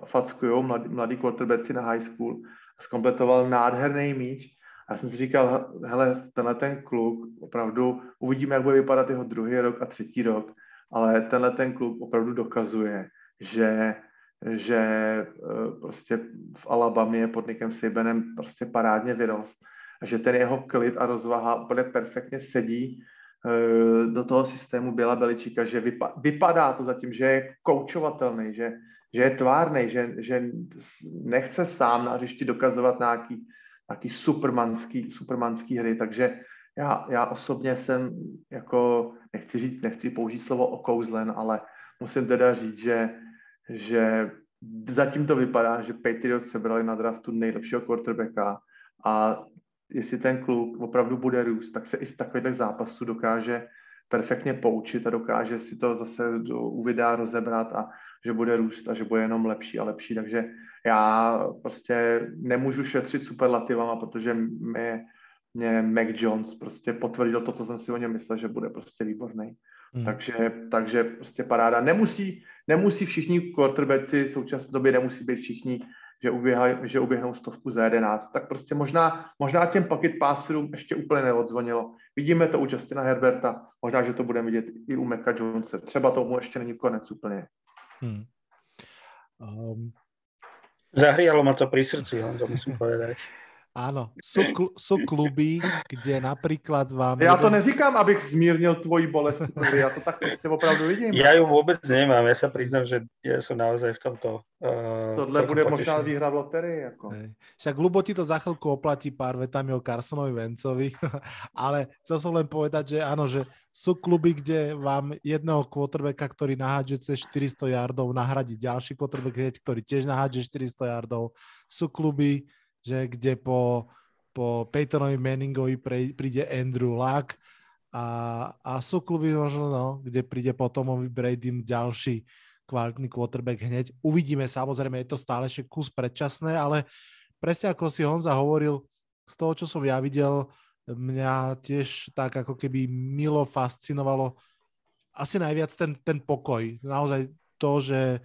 fackují mladí, mladí quarterbacki na high school. Zkompletoval nádherný míč. A já jsem si říkal, hele, tenhle ten kluk, opravdu uvidíme, jak bude vypadat jeho druhý rok a třetí rok, ale tenhle ten kluk opravdu dokazuje, že, že eh, prostě v Alabamě pod Nickem Sabanem prostě parádně vyrost a že ten jeho klid a rozvaha úplně perfektně sedí uh, do toho systému Byla Beličíka, že vypa- vypadá to zatím, že je koučovatelný, že, že je tvárný, že, že nechce sám na hřišti dokazovat nějaký, nějaký supermanský, supermanský hry, takže já, já osobně jsem jako, nechci říct, nechci použít slovo okouzlen, ale musím teda říct, že, že zatím to vypadá, že Patriots sebrali na draftu nejlepšího quarterbacka a jestli ten kluk opravdu bude růst, tak se i z takových zápasů dokáže perfektně poučit a dokáže si to zase do, uvidá rozebrat a že bude růst a že bude jenom lepší a lepší. Takže já prostě nemůžu šetřit superlativama, protože mě, mě Mac Jones prostě potvrdil to, co jsem si o něm myslel, že bude prostě výborný. Hmm. Takže, takže prostě paráda. Nemusí, nemusí všichni quarterbacki v současné době nemusí být všichni, že, uběhaj, že uběhnou stovku za 11. Tak prostě možná, možná těm pocket passerům ještě úplně neodzvonilo. Vidíme to u Justina Herberta, možná, že to budeme vidět i u Meka Jonesa. Třeba tomu ještě není konec úplně. Hmm. Um, Zahrialo ma to pri srdci, to musím povedať. Áno, sú, kl- sú kluby, kde napríklad vám... Ja to neříkám, abych zmírnil tvoji bolest, ja to tak ste opravdu vidím. Ja ju vôbec nemám, ja sa priznám, že ja som naozaj v tomto... Uh, Tohle bude potešený. možná výhra v loterii. Ako. Však Lubo ti to za chvíľku oplatí pár vetami o Carsonovi Vencovi, ale chcel som len povedať, že áno, že sú kluby, kde vám jedného quarterbacka, ktorý nahádže cez 400 yardov, nahradí ďalší quarterback, ktorý tiež nahádže 400 yardov. Sú kluby, že kde po, po Peytonovi Manningovi pre, príde Andrew Luck a, a sú kluby možno, no, kde príde po Tomovi Brady ďalší kvalitný quarterback hneď. Uvidíme, samozrejme, je to stále ešte kus predčasné, ale presne ako si Honza hovoril, z toho, čo som ja videl, mňa tiež tak ako keby milo fascinovalo asi najviac ten, ten pokoj. Naozaj to, že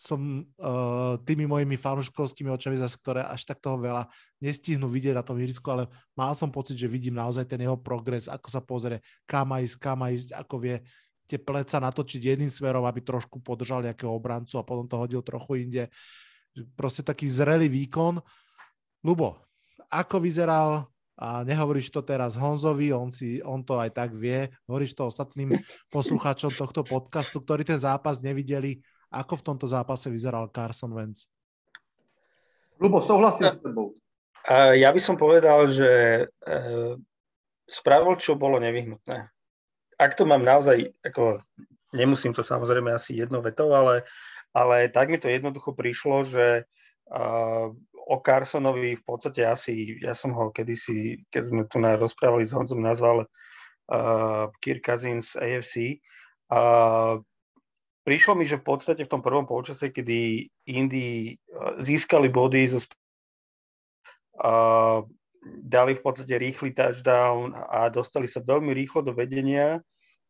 som uh, tými mojimi fanúškovskými očami, zase, ktoré až tak toho veľa nestihnú vidieť na tom ihrisku, ale mal som pocit, že vidím naozaj ten jeho progres, ako sa pozrie, kam ísť, kam ísť, ako vie tie pleca natočiť jedným smerom, aby trošku podržal nejakého obrancu a potom to hodil trochu inde. Proste taký zrelý výkon. Lubo, ako vyzeral a nehovoríš to teraz Honzovi, on, si, on to aj tak vie, hovoríš to ostatným poslucháčom tohto podcastu, ktorí ten zápas nevideli, ako v tomto zápase vyzeral Carson Wentz? Lubo, souhlasím s tebou. Ja by som povedal, že e, spravil, čo bolo nevyhnutné. Ak to mám naozaj, ako nemusím to samozrejme asi jedno vetou, ale, ale tak mi to jednoducho prišlo, že uh, o Carsonovi v podstate asi, ja som ho kedysi, keď sme tu na, rozprávali s Honzom, nazval uh, Kirk Cousins AFC. Uh, prišlo mi, že v podstate v tom prvom polčase, kedy Indy eh, získali body zo uh, dali v podstate rýchly touchdown a dostali sa veľmi rýchlo do vedenia,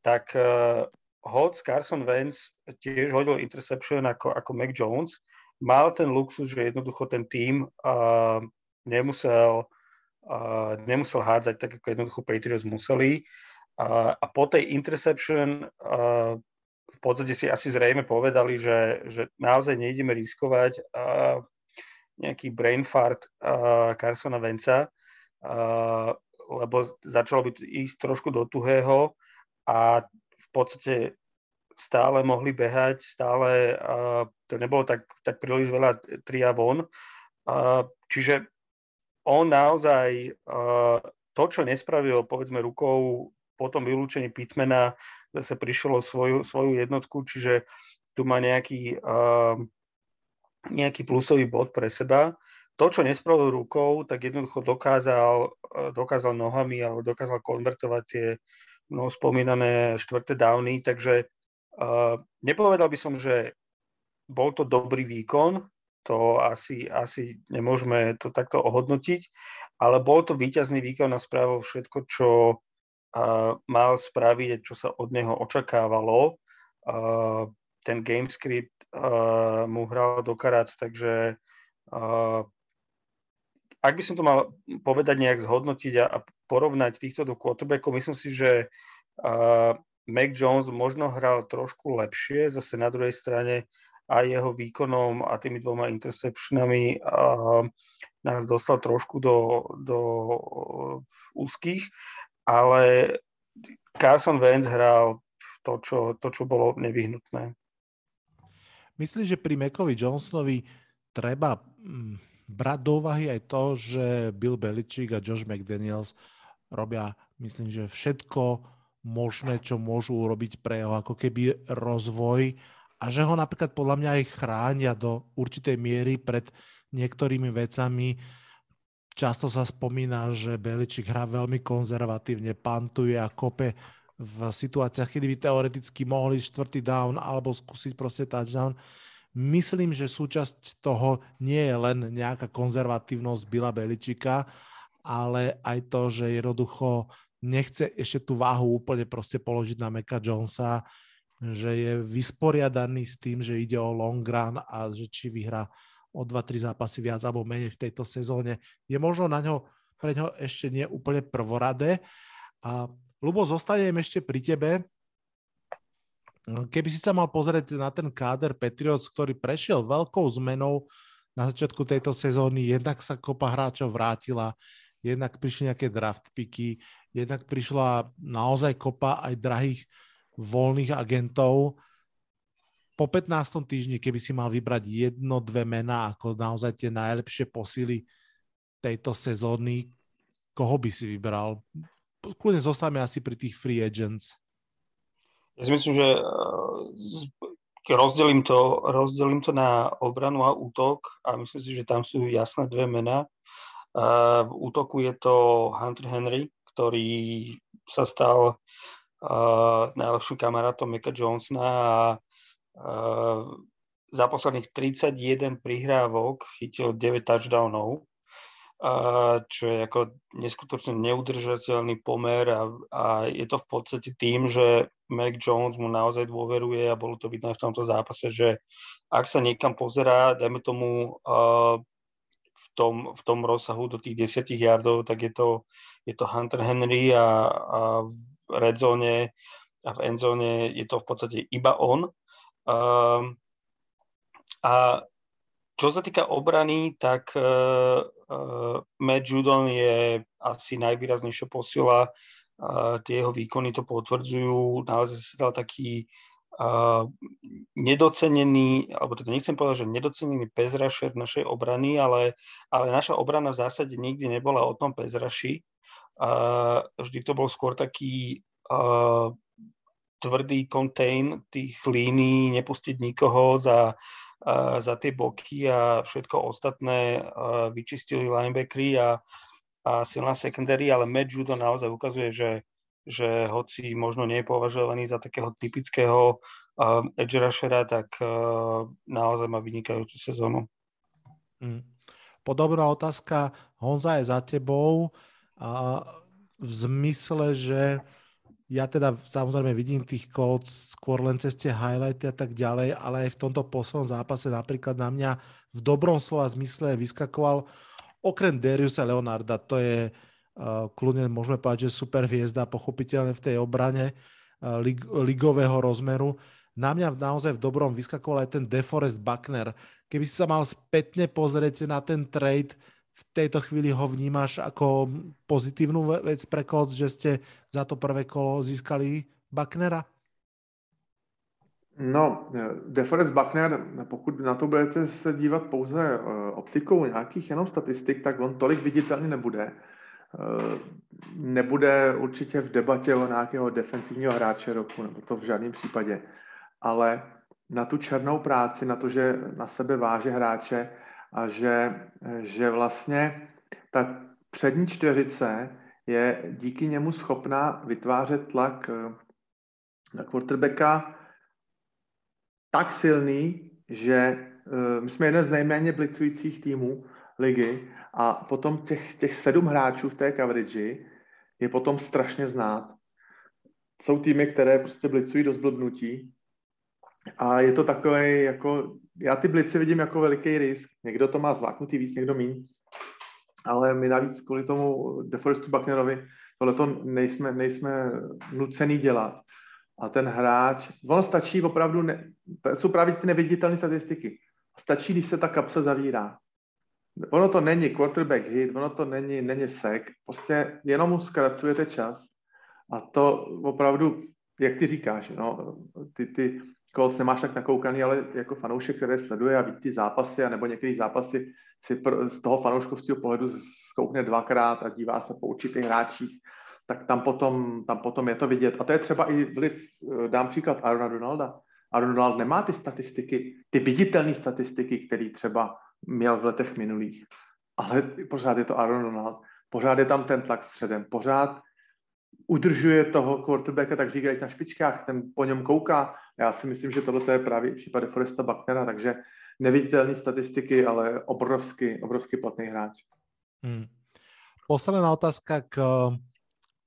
tak uh, Hoc Carson Wentz tiež hodil interception ako, ako Mac Jones. Mal ten luxus, že jednoducho ten tým uh, nemusel, uh, nemusel hádzať tak, ako jednoducho Patriots museli. Uh, a po tej interception uh, v podstate si asi zrejme povedali, že, že naozaj nejdeme riskovať nejaký brain fart Carsona Venca, lebo začalo by ísť trošku do tuhého a v podstate stále mohli behať, stále to nebolo tak, tak príliš veľa tria von. Čiže on naozaj to, čo nespravil, povedzme, rukou po tom vylúčení Pitmana, zase prišlo svoju, svoju jednotku, čiže tu má nejaký, nejaký plusový bod pre seba. To, čo nespravil rukou, tak jednoducho dokázal, dokázal nohami alebo dokázal konvertovať tie no, spomínané štvrté downy, takže uh, nepovedal by som, že bol to dobrý výkon, to asi, asi nemôžeme to takto ohodnotiť, ale bol to výťazný výkon a spravil všetko, čo mal spraviť, čo sa od neho očakávalo. Ten gamescript mu hral do karát, takže ak by som to mal povedať nejak zhodnotiť a, porovnať týchto do quarterbackov, myslím si, že Mac Jones možno hral trošku lepšie, zase na druhej strane aj jeho výkonom a tými dvoma interceptionami nás dostal trošku do, do úzkých, ale Carson Wentz hral to, čo, to, čo bolo nevyhnutné. Myslím, že pri Mekovi Johnsonovi treba mm, brať do úvahy aj to, že Bill Belichick a Josh McDaniels robia, myslím, že všetko možné, čo môžu urobiť pre jeho ako keby rozvoj a že ho napríklad podľa mňa aj chránia do určitej miery pred niektorými vecami. Často sa spomína, že Beličik hrá veľmi konzervatívne, pantuje a kope v situáciách, kedy by teoreticky mohli štvrtý down alebo skúsiť proste touchdown. Myslím, že súčasť toho nie je len nejaká konzervatívnosť Bila Beličika, ale aj to, že jednoducho nechce ešte tú váhu úplne proste položiť na Meka Jonesa, že je vysporiadaný s tým, že ide o long run a že či vyhrá o 2-3 zápasy viac alebo menej v tejto sezóne. Je možno na ňo, pre ňo ešte nie úplne prvoradé. A Lubo, zostanem ešte pri tebe. Keby si sa mal pozrieť na ten káder Patriots, ktorý prešiel veľkou zmenou na začiatku tejto sezóny, jednak sa kopa hráčov vrátila, jednak prišli nejaké draft picky, jednak prišla naozaj kopa aj drahých voľných agentov. Po 15. týždni, keby si mal vybrať jedno, dve mená ako naozaj tie najlepšie posily tejto sezóny, koho by si vybral? Kľudne zostávame asi pri tých free agents. Ja si myslím, že eh, rozdelím to, rozdelím to na obranu a útok a myslím si, že tam sú jasné dve mená. Eh, v útoku je to Hunter Henry, ktorý sa stal uh, najlepším kamarátom Mika Johnsona a za posledných 31 prihrávok chytil 9 touchdownov, uh, čo je ako neskutočne neudržateľný pomer a, a je to v podstate tým, že Mac Jones mu naozaj dôveruje a bolo to vidno v tomto zápase, že ak sa niekam pozerá, dajme tomu uh, v tom, v tom rozsahu do tých 10 yardov, tak je to je to Hunter Henry a, a v red zone a v endzone je to v podstate iba on. Um, a čo sa týka obrany, tak uh, uh, Matt Judon je asi najvýraznejšia posila. Uh, tie jeho výkony to potvrdzujú. Naozaj sa dal taký uh, nedocenený, alebo teda nechcem povedať, že nedocenený pezrašer našej obrany, ale, ale naša obrana v zásade nikdy nebola o tom pezraši a vždy to bol skôr taký uh, tvrdý contain tých línií, nepustiť nikoho za, uh, za tie boky a všetko ostatné uh, vyčistili linebackery a, a silná secondary, ale Matt Judo naozaj ukazuje, že, že hoci možno nie je považovaný za takého typického uh, edge rushera, tak uh, naozaj má vynikajúcu sezónu. Mm. Podobná otázka, Honza je za tebou. A v zmysle, že ja teda samozrejme vidím tých Colts skôr len cez tie highlighty a tak ďalej, ale aj v tomto poslednom zápase napríklad na mňa v dobrom slova zmysle vyskakoval okrem Dariusa Leonarda, to je uh, kľudne môžeme povedať, že super hviezda, pochopiteľne v tej obrane uh, lig- ligového rozmeru. Na mňa naozaj v dobrom vyskakoval aj ten DeForest Buckner. Keby si sa mal spätne pozrieť na ten trade, v tejto chvíli ho vnímaš ako pozitívnu vec pre Colts, že ste za to prvé kolo získali Bucknera? No, DeForest Buckner, pokud na to budete se dívat pouze eh, optikou nějakých jenom statistik, tak on tolik viditelný nebude. Eh, nebude určitě v debatě o nějakého defensivního hráče roku, nebo to v žádném případě. Ale na tu černou práci, na to, že na sebe váže hráče, a že, že vlastně ta přední čtveřice je díky němu schopná vytvářet tlak eh, na quarterbacka tak silný, že eh, my jsme jeden z nejméně blicujících týmů ligy a potom těch, těch sedm hráčů v té coverage je potom strašně znát. Jsou týmy, které prostě blicují do zblbnutí a je to takové jako já ty blici vidím jako veliký risk. Někdo to má zváknutý víc, někdo míň. Ale my navíc kvůli tomu DeForestu Bucknerovi tohle to nejsme, nejsme nucený dělat. A ten hráč, ono stačí opravdu, ne, jsou právě ty neviditelné statistiky. Stačí, když se ta kapsa zavírá. ono to není quarterback hit, ono to není, není sek, prostě jenom mu zkracujete čas a to opravdu, jak ty říkáš, no, ty, ty Colts nemáš tak nakoukaný, ale jako fanoušek, který sleduje a vidí ty zápasy, nebo některé zápasy si z toho fanouškovského pohledu zkoukne dvakrát a dívá se po určitých hráčích, tak tam potom, tam potom je to vidět. A to je třeba i vliv, eh, dám příklad Arona Donalda. Aaron Donald nemá ty statistiky, ty viditelné statistiky, které třeba měl v letech minulých. Ale pořád je to Aaron Donald. Pořád je tam ten tlak středem. Pořád udržuje toho quarterbacka, tak říkají na špičkách, ten po něm kouká. Já si myslím, že tohle je právě případ Foresta Bucknera, takže neviditelné statistiky, ale obrovský, obrovský platný hráč. Hmm. Posledná otázka k eh,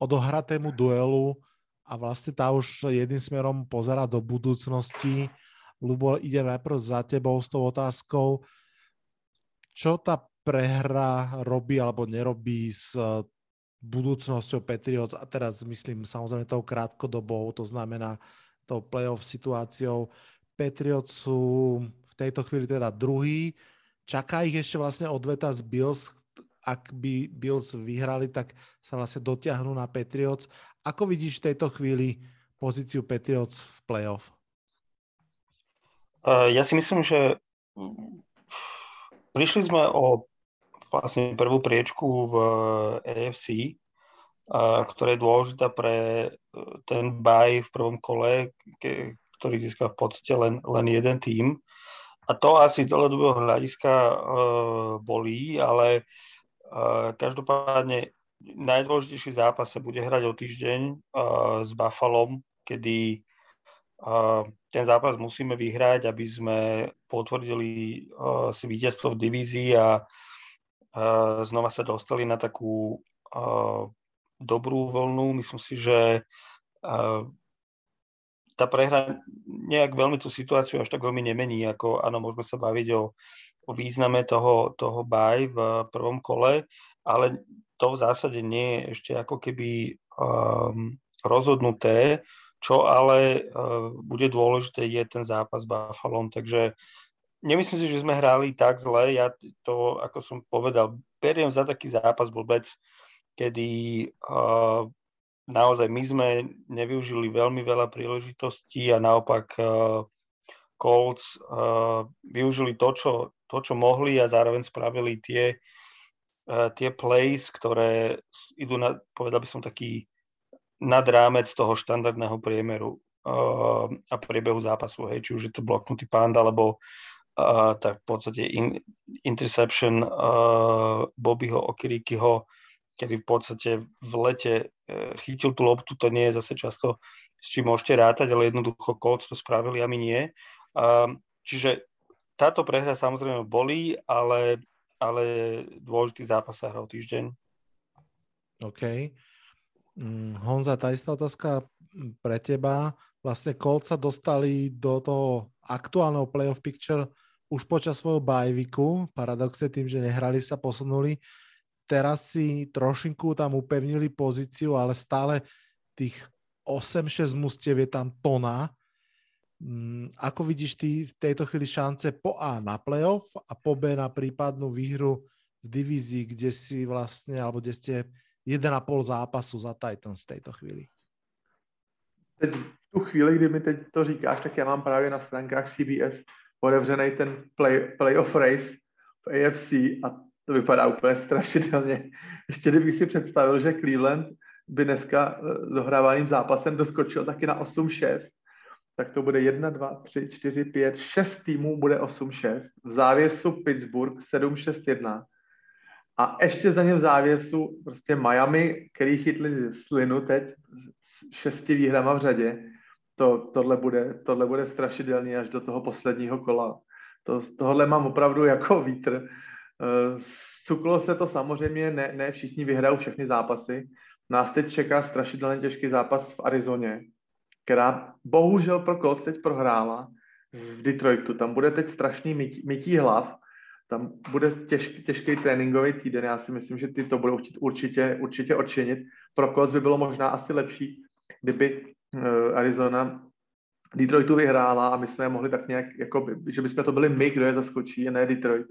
odohratému duelu a vlastne tá už jedným smerom pozera do budúcnosti. Lubo, ide najprv za tebou s tou otázkou, čo tá prehra robí alebo nerobí s eh, budúcnosťou Patriots a teraz myslím samozrejme tou krátkodobou, to znamená tou playoff situáciou. Patriots sú v tejto chvíli teda druhý. Čaká ich ešte vlastne odveta z Bills. Ak by Bills vyhrali, tak sa vlastne dotiahnu na Patriots. Ako vidíš v tejto chvíli pozíciu Patriots v playoff? Ja si myslím, že prišli sme o vlastne prvú priečku v AFC, ktorá je dôležitá pre e, ten baj v prvom kole, ktorý získa v podstate len, len jeden tým. A to asi z dlhodobého hľadiska uh, bolí, ale uh, každopádne najdôležitejší zápas sa bude hrať o týždeň uh, s Buffalom, kedy uh, ten zápas musíme vyhrať, aby sme potvrdili uh, si víťazstvo v divízii a znova sa dostali na takú dobrú vlnu. Myslím si, že tá prehra nejak veľmi tú situáciu až tak veľmi nemení, ako áno, môžeme sa baviť o, o význame toho, toho baj v prvom kole, ale to v zásade nie je ešte ako keby um, rozhodnuté, čo ale uh, bude dôležité je ten zápas s Buffalo, takže nemyslím si, že sme hrali tak zle, ja to, ako som povedal, beriem za taký zápas vôbec, kedy naozaj my sme nevyužili veľmi veľa príležitostí a naopak Colts využili to čo, to, čo mohli a zároveň spravili tie, tie plays, ktoré idú na, povedal by som, taký nad rámec toho štandardného priemeru a priebehu zápasu, hej, či už je to bloknutý pán, alebo uh, tak v podstate in, interception uh, Bobbyho Okirikyho, kedy v podstate v lete e, chytil tú loptu, to nie je zase často s čím môžete rátať, ale jednoducho Colts to spravili a my nie. Čiže táto prehra samozrejme bolí, ale, ale dôležitý zápas sa hral týždeň. OK. Mm, Honza, tá istá otázka pre teba. Vlastne Colts sa dostali do toho aktuálneho playoff picture už počas svojho bajviku. Paradoxe tým, že nehrali sa, posunuli teraz si trošinku tam upevnili pozíciu, ale stále tých 8-6 mustiev je tam tona. Mm, ako vidíš ty v tejto chvíli šance po A na playoff a po B na prípadnú výhru v divízii, kde si vlastne, alebo kde ste 1,5 zápasu za Titans v tejto chvíli? Teď tu chvíli, kdy mi teď to říkáš, tak já mám právě na stránkách CBS otevřený ten play, playoff race v AFC a to vypadá úplně strašidelně. Ještě kdybych si představil, že Cleveland by dneska eh, dohrávaným zápasem doskočil taky na 8-6, tak to bude 1, 2, 3, 4, 5, 6 týmů bude 8-6. V závěsu Pittsburgh 7-6-1. A ještě za ně v závěsu prostě Miami, který chytli slinu teď s šesti výhrama v řadě. To, tohle, bude, tohle bude strašidelný až do toho posledního kola. To, z mám opravdu jako vítr Cuklo se to samozřejmě, ne, ne všichni vyhrajou všechny zápasy. Nás teď čeká strašidelně těžký zápas v Arizoně, která bohužel pro Colts teď prohrála v Detroitu. Tam bude teď strašný mytí, mytí hlav, tam bude těžký, těžký tréninkový týden. Já si myslím, že ty to budou chtít určitě, určitě odčinit. Pro Colts by bylo možná asi lepší, kdyby uh, Arizona Detroitu vyhrála a my jsme mohli tak nějak, jako, že bychom to byli my, kdo je zaskočí, a ne Detroit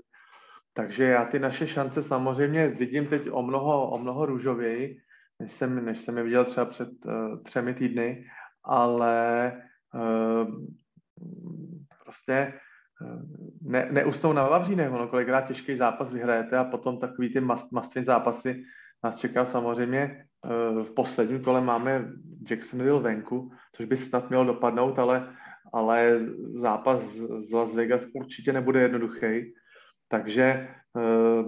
takže já ty naše šance samozřejmě vidím teď o mnoho, o mnoho růžověji, než jsem, než jsem je viděl třeba před uh, třemi týdny, ale uh, prostě ne, neusnou na Vavřínech, ono kolikrát těžký zápas vyhrajete a potom takový ty must, must zápasy nás čeká samozřejmě v posledním kole máme Jacksonville venku, což by snad mělo dopadnout, ale, ale zápas z Las Vegas určitě nebude jednoduchý. Takže eh,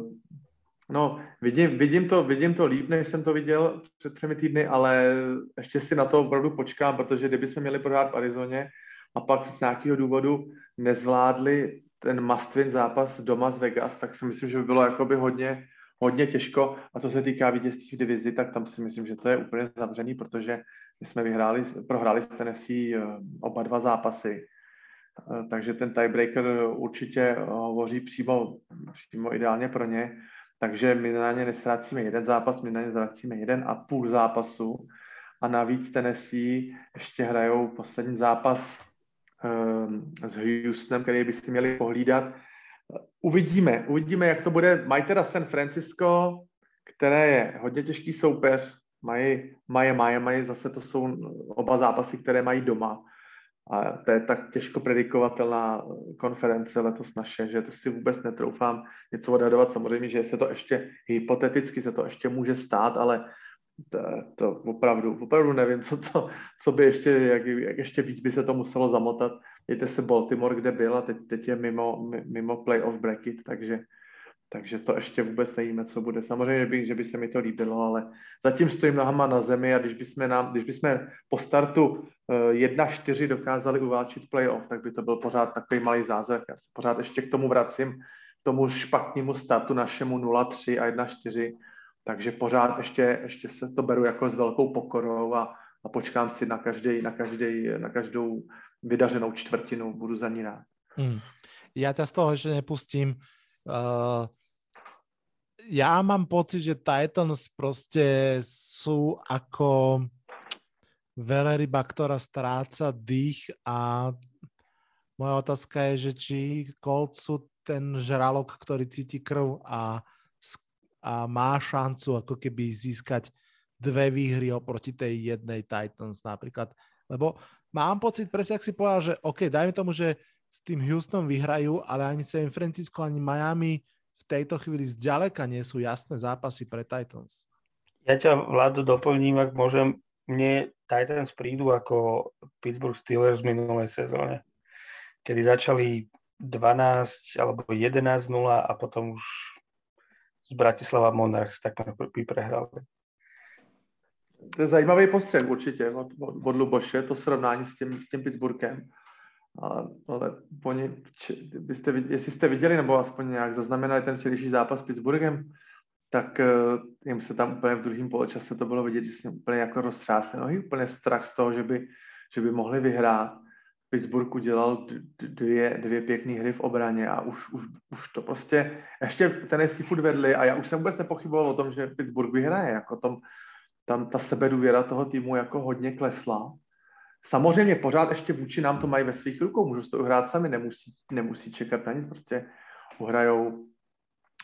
no, vidím, vidím, to, vidím to líp, než jsem to viděl před třemi týdny, ale ještě si na to opravdu počkám, protože kdybychom měli prohrát v Arizoně a pak z nějakého důvodu nezvládli ten must zápas doma z Vegas, tak si myslím, že by bylo jakoby hodně, hodně těžko. A co se týká vítězství v divizi, tak tam si myslím, že to je úplně zavřený, protože my jsme vyhráli, prohráli s Tennessee eh, oba dva zápasy. Eh, takže ten tiebreaker určitě eh, hovoří přímo, přímo ideálně pro ně. Takže my na ně nestrácíme jeden zápas, my na ně ztrácíme jeden a půl zápasu. A navíc Tennessee ještě hrajou poslední zápas s Houstonem, který by si měli pohlídat. Uvidíme, uvidíme, jak to bude. Mají teda San Francisco, které je hodně těžký soupeř, mají, mají, mají, mají, zase to jsou oba zápasy, které mají doma. A to je tak těžko predikovatelná konference letos naše, že to si vůbec netroufám něco odhadovat. Samozřejmě, že se to ještě hypoteticky se to ještě může stát, ale to, to opravdu, opravdu nevím, co, to, co by ještě, jak, jak ještě víc by se to muselo zamotat. Mějte se Baltimore, kde byl a teď, teď je mimo, mimo playoff bracket, takže, takže to ještě vůbec nevíme, co bude. Samozřejmě, že by, že by se mi to líbilo, ale zatím stojím nohama na zemi a když bychom, nám, když bychom po startu uh, eh, 1-4 dokázali uválčit playoff, tak by to byl pořád takový malý zázrak. Já se pořád ještě k tomu vracím, k tomu špatnému startu našemu 0-3 a 1-4, takže pořád ještě, ještě se to beru jako s velkou pokorou a, a počkám si na, každý, na, každý, na každou vydařenou čtvrtinu, budu za ní rád. Hmm. Já tě z toho ještě nepustím. Uh, já mám pocit, že Titans prostě jsou jako veleryba, ktorá stráca dých a moja otázka je, že či Colts sú ten žralok, ktorý cíti krv a a má šancu ako keby získať dve výhry oproti tej jednej Titans napríklad. Lebo mám pocit, presne ak si povedal, že OK, dajme tomu, že s tým Houstonom vyhrajú, ale ani San Francisco, ani Miami tejto chvíli zďaleka nie sú jasné zápasy pre Titans. Ja ťa, Vlado, doplním, ak môžem. Mne Titans prídu ako Pittsburgh Steelers v minulej sezóne, kedy začali 12 alebo 11-0 a potom už z Bratislava Monarchs, tak by prehrali. To je zajímavý postřeh určitě od, od, od Luboše, to srovnání s tím, s tím Pittsburghem. Ale, ale oni, byste, jestli jste viděli, nebo aspoň nějak zaznamenali ten včerejší zápas s Pittsburghem, tak uh, jim se tam úplně v druhém poločase to bylo vidět, že jsem úplně jako roztřásy nohy, úplně strach z toho, že by, že by mohli vyhrát. Pittsburgh udělal dvě, dvě pěkné hry v obraně a už, už, už to prostě, ještě Tennessee furt vedli a já už jsem vůbec nepochyboval o tom, že Pittsburgh vyhraje, jako tom, tam ta sebedůvěra toho týmu jako hodně klesla. Samozřejmě pořád ještě vůči nám to mají ve svých rukou, můžou to uhrát sami, nemusí, nemusí čekat na nic, prostě uhrajou,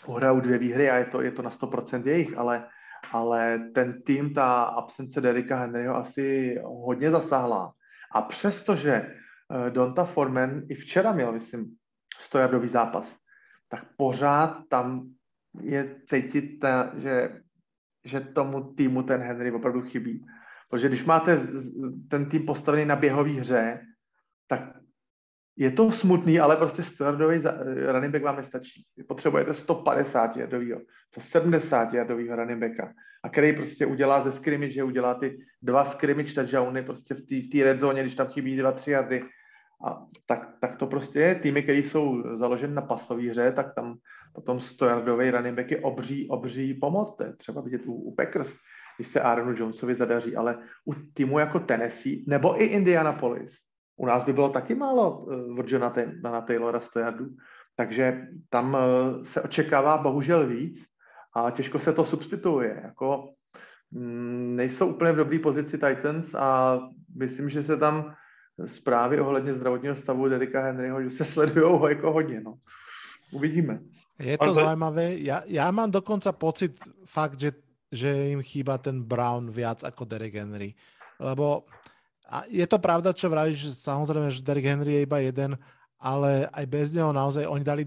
uhrajou dvě výhry a je to, je to na 100% jejich, ale, ale ten tým, ta absence Derika Henryho asi hodně zasáhla. A přestože Eh, Donta Foreman i včera měl, myslím, stojardový zápas, tak pořád tam je cítit, ta, že, že tomu týmu ten Henry opravdu chybí. Protože když máte ten tým postavený na běhové hře, tak je to smutný, ale prostě 100 running back vám nestačí. Potřebujete 150 jardovýho, 170 jardovýho running backa, a který prostě udělá ze scrimmage, že udělá ty dva scrimmage touchdowny prostě v té red zóně, když tam chybí dva, tři jardy, a tak, tak to prostě je. Týmy, které jsou založeny na pasové hře, tak tam potom stojardový running back je obří, obří pomoc. To je třeba vidět u, u Packers, když se Aaronu Jonesovi zadaří, ale u týmu jako Tennessee nebo i Indianapolis, u nás by bylo taky málo uh, Johna na Taylora stojardu, takže tam uh, se očekává bohužel víc a těžko se to substituuje. Jako, mm, nejsou úplně v dobré pozici Titans a myslím, že se tam zprávy ohledně zdravotního stavu Derika Henryho, že se sledují ho jako hodně. No. Uvidíme. Je to Honzo... zaujímavé. Ja, ja mám dokonca pocit fakt, že, že im chýba ten Brown viac ako Derek Henry. Lebo a je to pravda, čo vravíš, samozrejme, že Derek Henry je iba jeden, ale aj bez neho naozaj oni dali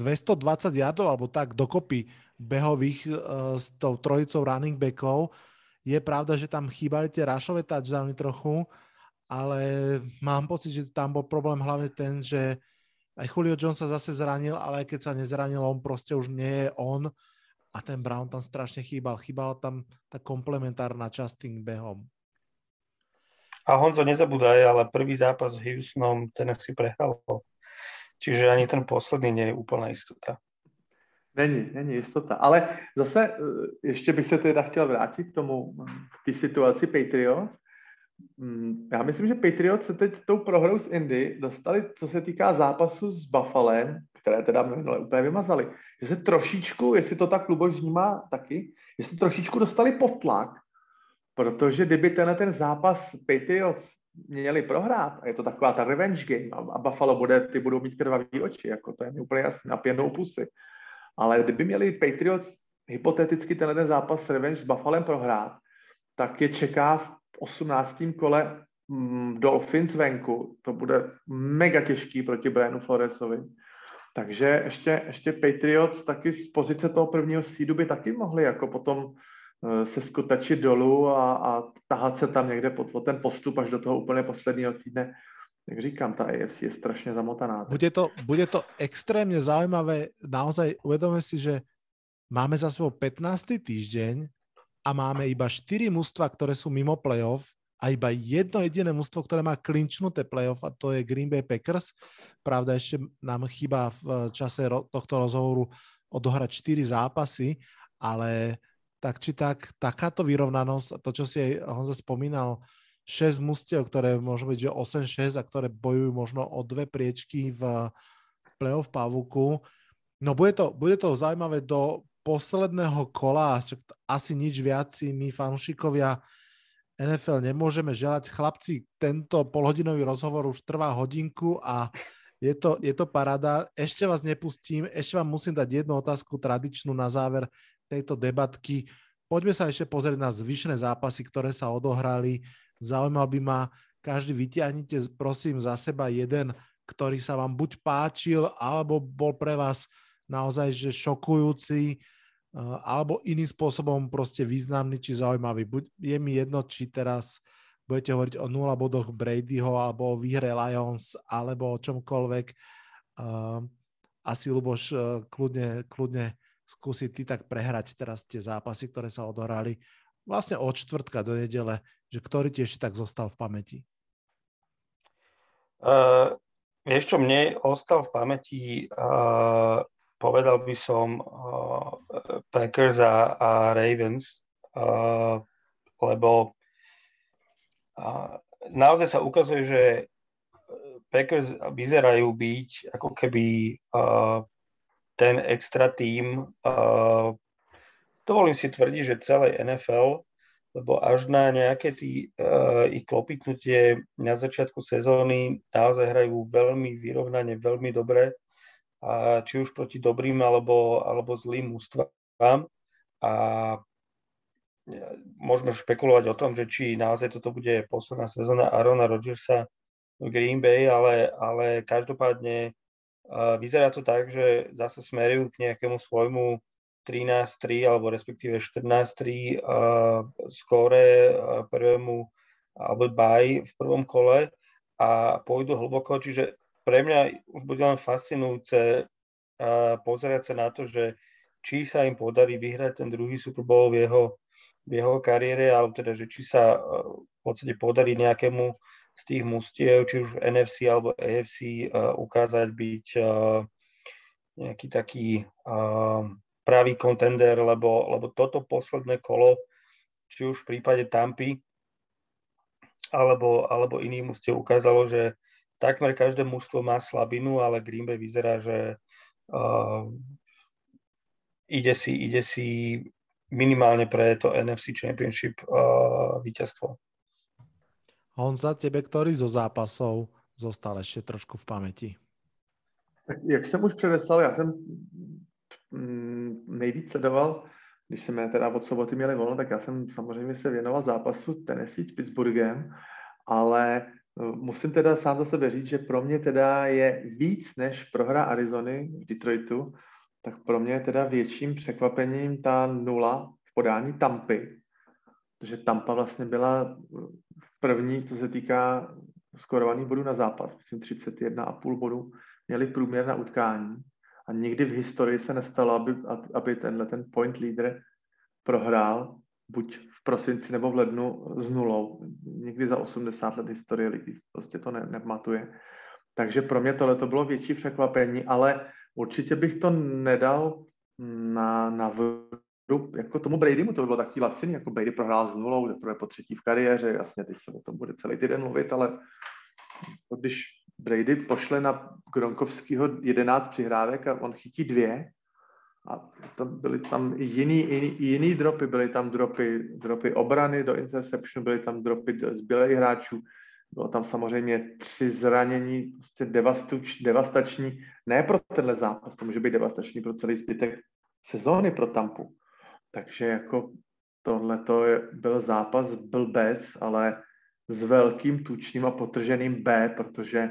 220 yardov alebo tak dokopy behových uh, s tou trojicou running backov. Je pravda, že tam chýbali tie rašové touchdowny trochu, ale mám pocit, že tam bol problém hlavne ten, že aj Julio Jones sa zase zranil, ale aj keď sa nezranil, on proste už nie je on a ten Brown tam strašne chýbal. Chýbala tam tá komplementárna časť tým behom. A Honzo, nezabúdaj, ale prvý zápas s Houstonom ten si prehral. Čiže ani ten posledný nie je úplná istota. Není, není jistota. Ale zase e, ještě bych se teda chtěl vrátit k tomu, k té situaci Patriots. Mm, já myslím, že Patriots se teď tou prohrou s Indy dostali, co se týká zápasu s Buffalem, které teda minule úplně vymazali, že se trošičku, jestli to tak Luboš vnímá taky, že se trošičku dostali pod tlak, protože kdyby tenhle ten zápas Patriots měli prohrát, a je to taková ta revenge game, a Buffalo bude, ty budou mít krvavý oči, jako to je mi úplně jasné, napěnou pusy. Ale kdyby měli Patriots hypoteticky tenhle ten zápas revenge s Buffalem prohrát, tak je čeká v 18. kole mm, Dolphins venku. To bude mega těžký proti Brianu Floresovi. Takže ještě, ještě Patriots taky z pozice toho prvního sídu by taky mohli jako potom eh, se skutačit dolů a, a tahat se tam někde pod ten postup až do toho úplně posledního týdne. Jak říkám, ta AFC je strašně zamotaná. Bude to, bude to extrémně zaujímavé. Naozaj uvedome si, že máme za sebou 15. týždeň a máme iba 4 mužstva, ktoré sú mimo playoff a iba jedno jediné mužstvo, ktoré má klinčnuté playoff a to je Green Bay Packers. Pravda, ešte nám chýba v čase tohto rozhovoru odohrať 4 zápasy, ale tak či tak, takáto vyrovnanosť, to, čo si aj Honza spomínal, 6 mustiev, ktoré môžu byť, že 8-6 a ktoré bojujú možno o dve priečky v playoff pavuku. No bude to, bude to zaujímavé do posledného kola, asi nič viac si my fanúšikovia NFL nemôžeme želať. Chlapci, tento polhodinový rozhovor už trvá hodinku a je to, je to parada. Ešte vás nepustím, ešte vám musím dať jednu otázku tradičnú na záver tejto debatky. Poďme sa ešte pozrieť na zvyšné zápasy, ktoré sa odohrali. Zaujímal by ma, každý vyťahnite prosím za seba jeden, ktorý sa vám buď páčil, alebo bol pre vás naozaj že šokujúci eh, alebo iným spôsobom proste významný či zaujímavý. Je mi jedno, či teraz budete hovoriť o 0 bodoch Bradyho alebo o výhre Lions alebo o čomkoľvek. Eh, asi Luboš eh, kľudne, kľudne skúsi ty tak prehrať teraz tie zápasy, ktoré sa odohrali vlastne od čtvrtka do nedele, že ktorý ti ešte tak zostal v pamäti? Uh, vieš čo, mne ostal v pamäti povedal by som uh, Packers a, a Ravens, uh, lebo uh, naozaj sa ukazuje, že Packers vyzerajú byť ako keby uh, ten extra tým. Uh, dovolím si tvrdiť, že celej NFL, lebo až na nejaké tý, uh, ich klopitnutie na začiatku sezóny naozaj hrajú veľmi vyrovnane, veľmi dobre a či už proti dobrým alebo, alebo zlým ústvám. A môžeme špekulovať o tom, že či naozaj toto bude posledná sezóna Arona Rodgersa v Green Bay, ale, ale každopádne uh, vyzerá to tak, že zase smerujú k nejakému svojmu 13-3 alebo respektíve 14-3 uh, skóre uh, prvému alebo baj v prvom kole a pôjdu hlboko, čiže pre mňa už bude len fascinujúce pozerať sa na to, že či sa im podarí vyhrať ten druhý Super Bowl v jeho, v jeho kariére, alebo teda, že či sa uh, v podstate podarí nejakému z tých mustiev, či už v NFC alebo AFC, uh, ukázať byť uh, nejaký taký pravý kontender, lebo, lebo toto posledné kolo, či už v prípade Tampy, alebo, alebo iných mustiev ukázalo, že takmer každé mužstvo má slabinu, ale Green Bay vyzerá, že uh, ide, si, ide si minimálne pre to NFC Championship uh, víťazstvo. Honza, tebe ktorý zo zápasov zostal ešte trošku v pamäti? Tak jak jsem už předeslal, já jsem mm, nejvíc sledoval, když jsme teda od soboty měli volno, tak já jsem samozřejmě se věnoval zápasu Tennessee s Pittsburghem, ale musím teda sám za sebe říct, že pro mě teda je víc než prohra Arizony v Detroitu, tak pro mě je teda větším překvapením ta nula v podání Tampy, protože Tampa vlastně byla první, co se týká skorovaných bodů na zápas, myslím 31,5 bodů, měli průměr na utkání. A nikdy v historii se nestalo, aby, aby tenhle ten point leader prohrál buď v prosinci nebo v lednu s nulou. Nikdy za 80 let historie ligy prostě to ne, nepamatuje. Takže pro mě tohle to bylo větší překvapení, ale určitě bych to nedal na, na vrub, jako tomu Bradymu, to by bylo takový laciný, jako Brady prohrál s nulou, teprve po třetí v kariéře, jasně, teď se o tom bude celý týden mluvit, ale když Brady pošle na Gronkovského 11 přihrávek a on chytí dvě, a tam byly tam jiný, jiný, jiný dropy, byly tam dropy, dropy obrany do interception, byly tam dropy zbylých hráčů, bylo tam samozřejmě tři zranění, prostě devastuč, devastační, ne pro tenhle zápas, to může být devastační pro celý zbytek sezóny pro Tampu. Takže jako tohle to byl zápas blbec, ale s velkým tučným a potrženým B, protože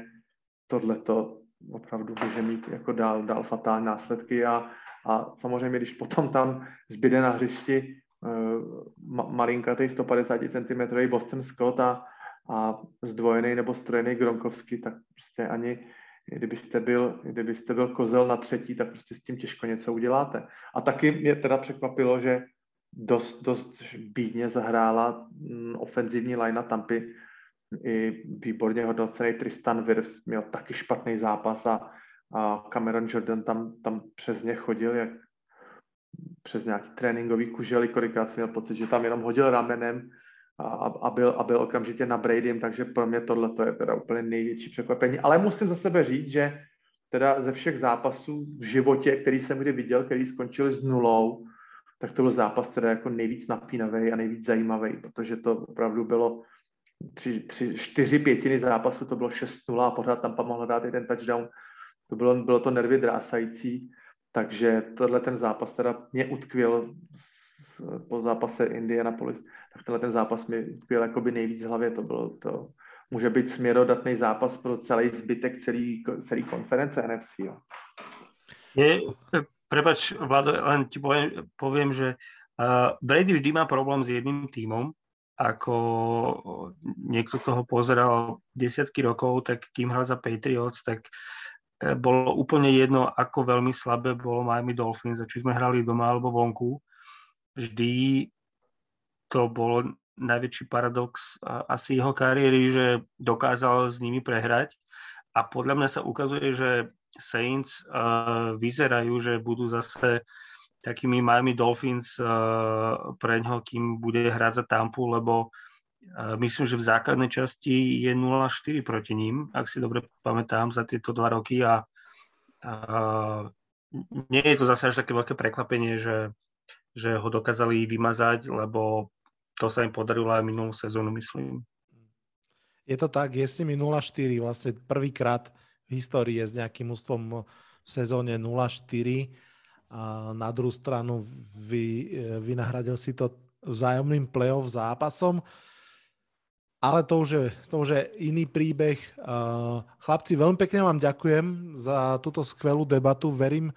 tohle to opravdu může mít jako dál, dál fatální následky a, a samozřejmě, když potom tam zbyde na hřišti uh, ma, malinkatý 150 cm Boston Scott a, a zdvojený nebo strojený Gronkovský, tak prostě ani kdybyste byl, kdybyste byl kozel na třetí, tak prostě s tím těžko něco uděláte. A taky mě teda překvapilo, že dost, dost bídně zahrála mm, ofenzivní line Tampy. I výborně hodnocený Tristan Wirfs měl taky špatný zápas a, a Cameron Jordan tam, tam přes ně chodil, jak přes nějaký tréninkový kužely, kolikrát měl pocit, že tam jenom hodil ramenem a, a, byl, a byl okamžitě na Bradym, takže pro mě tohle je teda úplně největší překvapení. Ale musím za sebe říct, že teda ze všech zápasů v životě, který jsem kdy viděl, který skončil s nulou, tak to byl zápas teda jako nejvíc napínavý a nejvíc zajímavý, protože to opravdu bylo tři, tři, čtyři pětiny zápasu, to bylo 6-0 a pořád tam mohla dát jeden touchdown. To bylo, bylo to nervy drásající, takže tohle ten zápas teda mě utkvěl po zápase Indianapolis, tak tenhle ten zápas mi utkvěl jakoby nejvíc v hlavě, to bylo to, může být směrodatný zápas pro celý zbytek celý, celý konference NFC. Jo. Je, prepač, Vlado, len ti poviem, poviem že uh, Brady vždy má problém s jedným tímom, ako niekto, kto ho pozeral desiatky rokov, tak kým hral za Patriots, tak bolo úplne jedno, ako veľmi slabé bolo Miami Dolphins, a či sme hrali doma alebo vonku. Vždy to bolo najväčší paradox asi jeho kariéry, že dokázal s nimi prehrať. A podľa mňa sa ukazuje, že Saints uh, vyzerajú, že budú zase takými Miami Dolphins uh, pre ňoho, kým bude hrať za Tampu, lebo myslím, že v základnej časti je 0-4 proti ním, ak si dobre pamätám, za tieto dva roky a uh, nie je to zase až také veľké prekvapenie, že, že ho dokázali vymazať, lebo to sa im podarilo aj minulú sezónu, myslím. Je to tak, je s nimi 0-4, vlastne prvýkrát v histórii je s nejakým ústvom v sezóne 0-4 a na druhú stranu vy, e, vynahradil si to vzájomným playoff zápasom. Ale to už, je, to už je iný príbeh. Chlapci, veľmi pekne vám ďakujem za túto skvelú debatu. Verím,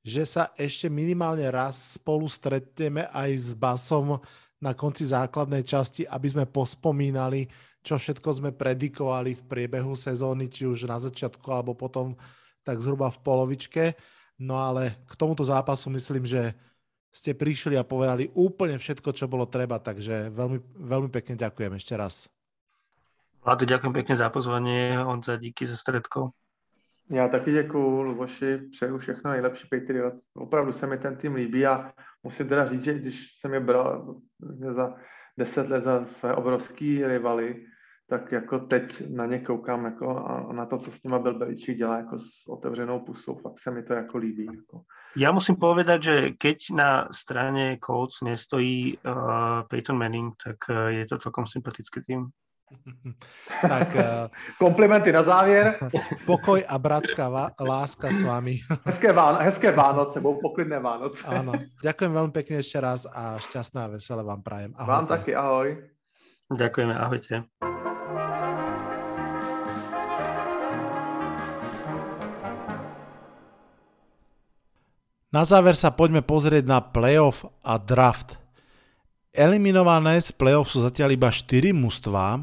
že sa ešte minimálne raz spolu stretneme aj s Basom na konci základnej časti, aby sme pospomínali, čo všetko sme predikovali v priebehu sezóny, či už na začiatku alebo potom tak zhruba v polovičke. No ale k tomuto zápasu myslím, že ste prišli a povedali úplne všetko, čo bolo treba, takže veľmi, veľmi pekne ďakujem ešte raz. Vlado, ďakujem pekne za pozvanie, za díky za stredkou. Já taky děkuju, Luboši, přeju všechno nejlepší Patriot. Opravdu se mi ten tým líbí a musím teda říct, že když jsem je bral za deset let za své obrovský rivaly, tak jako teď na ně koukám jako a na to, co s nima byl Beličík dělá jako s otevřenou pusou, fakt se mi to jako líbí. Jako. Ja musím povedať, že keď na strane Colts nestojí uh, Peyton Manning, tak uh, je to celkom sympatický tým. Tak, uh, Komplimenty na závěr. Pokoj a bratská va- láska s vami. Hezké, Ván- hezké Vánoce, budou poklidné Vánoce. Áno. Ďakujem veľmi pekne ešte raz a šťastné a veselé vám prajem. Ahojte. Vám taky, ahoj. Ďakujeme, ahojte. Na záver sa poďme pozrieť na playoff a draft. Eliminované z playoff sú zatiaľ iba 4 mužstvá,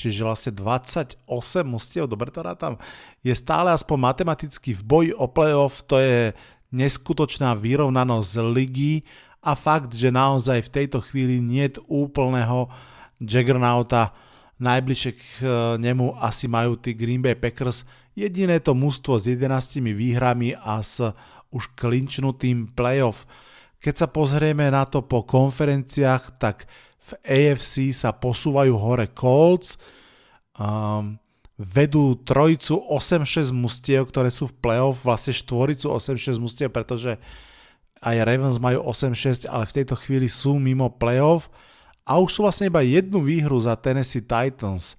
čiže vlastne 28 mužstiev, dobre to rátam, je stále aspoň matematicky v boji o playoff, to je neskutočná vyrovnanosť ligy. A fakt, že naozaj v tejto chvíli nie je úplného Jaggernauta, najbližšie k e, nemu asi majú tí Green Bay Packers, jediné to mužstvo s 11 výhrami a s už klinčnutým playoff. Keď sa pozrieme na to po konferenciách, tak v AFC sa posúvajú hore Colts, um, vedú trojicu 8-6 mustiev, ktoré sú v playoff, vlastne štvoricu 8-6 mustiev, pretože aj Ravens majú 8-6, ale v tejto chvíli sú mimo playoff a už sú vlastne iba jednu výhru za Tennessee Titans.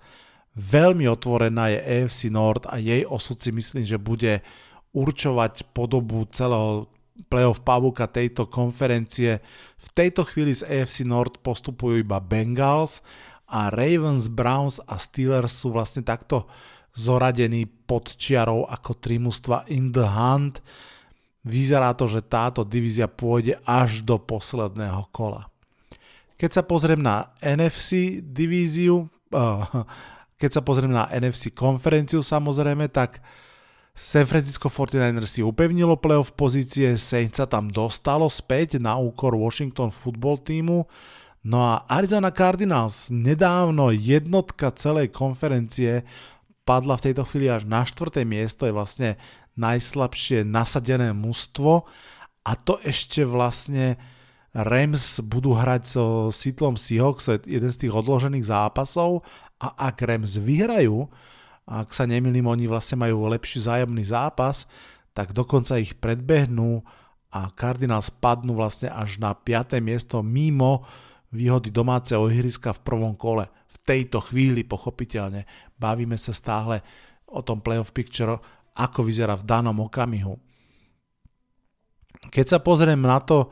Veľmi otvorená je AFC North a jej osud si myslím, že bude určovať podobu celého playoff pavúka tejto konferencie. V tejto chvíli z AFC North postupujú iba Bengals a Ravens, Browns a Steelers sú vlastne takto zoradení pod čiarou ako tri in the hunt. Vyzerá to, že táto divízia pôjde až do posledného kola. Keď sa pozriem na NFC divíziu, keď sa pozriem na NFC konferenciu samozrejme, tak San Francisco 49ers si upevnilo playoff pozície, Saints sa tam dostalo späť na úkor Washington football týmu, no a Arizona Cardinals, nedávno jednotka celej konferencie, padla v tejto chvíli až na štvrté miesto, je vlastne najslabšie nasadené mužstvo. A to ešte vlastne Rams budú hrať so Seattleom Seahawks, jeden z tých odložených zápasov. A ak Rams vyhrajú, ak sa nemýlim, oni vlastne majú lepší zájomný zápas, tak dokonca ich predbehnú a Cardinals padnú vlastne až na 5. miesto mimo výhody domáceho ihriska v prvom kole. V tejto chvíli pochopiteľne bavíme sa stále o tom playoff picture, ako vyzerá v danom okamihu. Keď sa pozriem na to,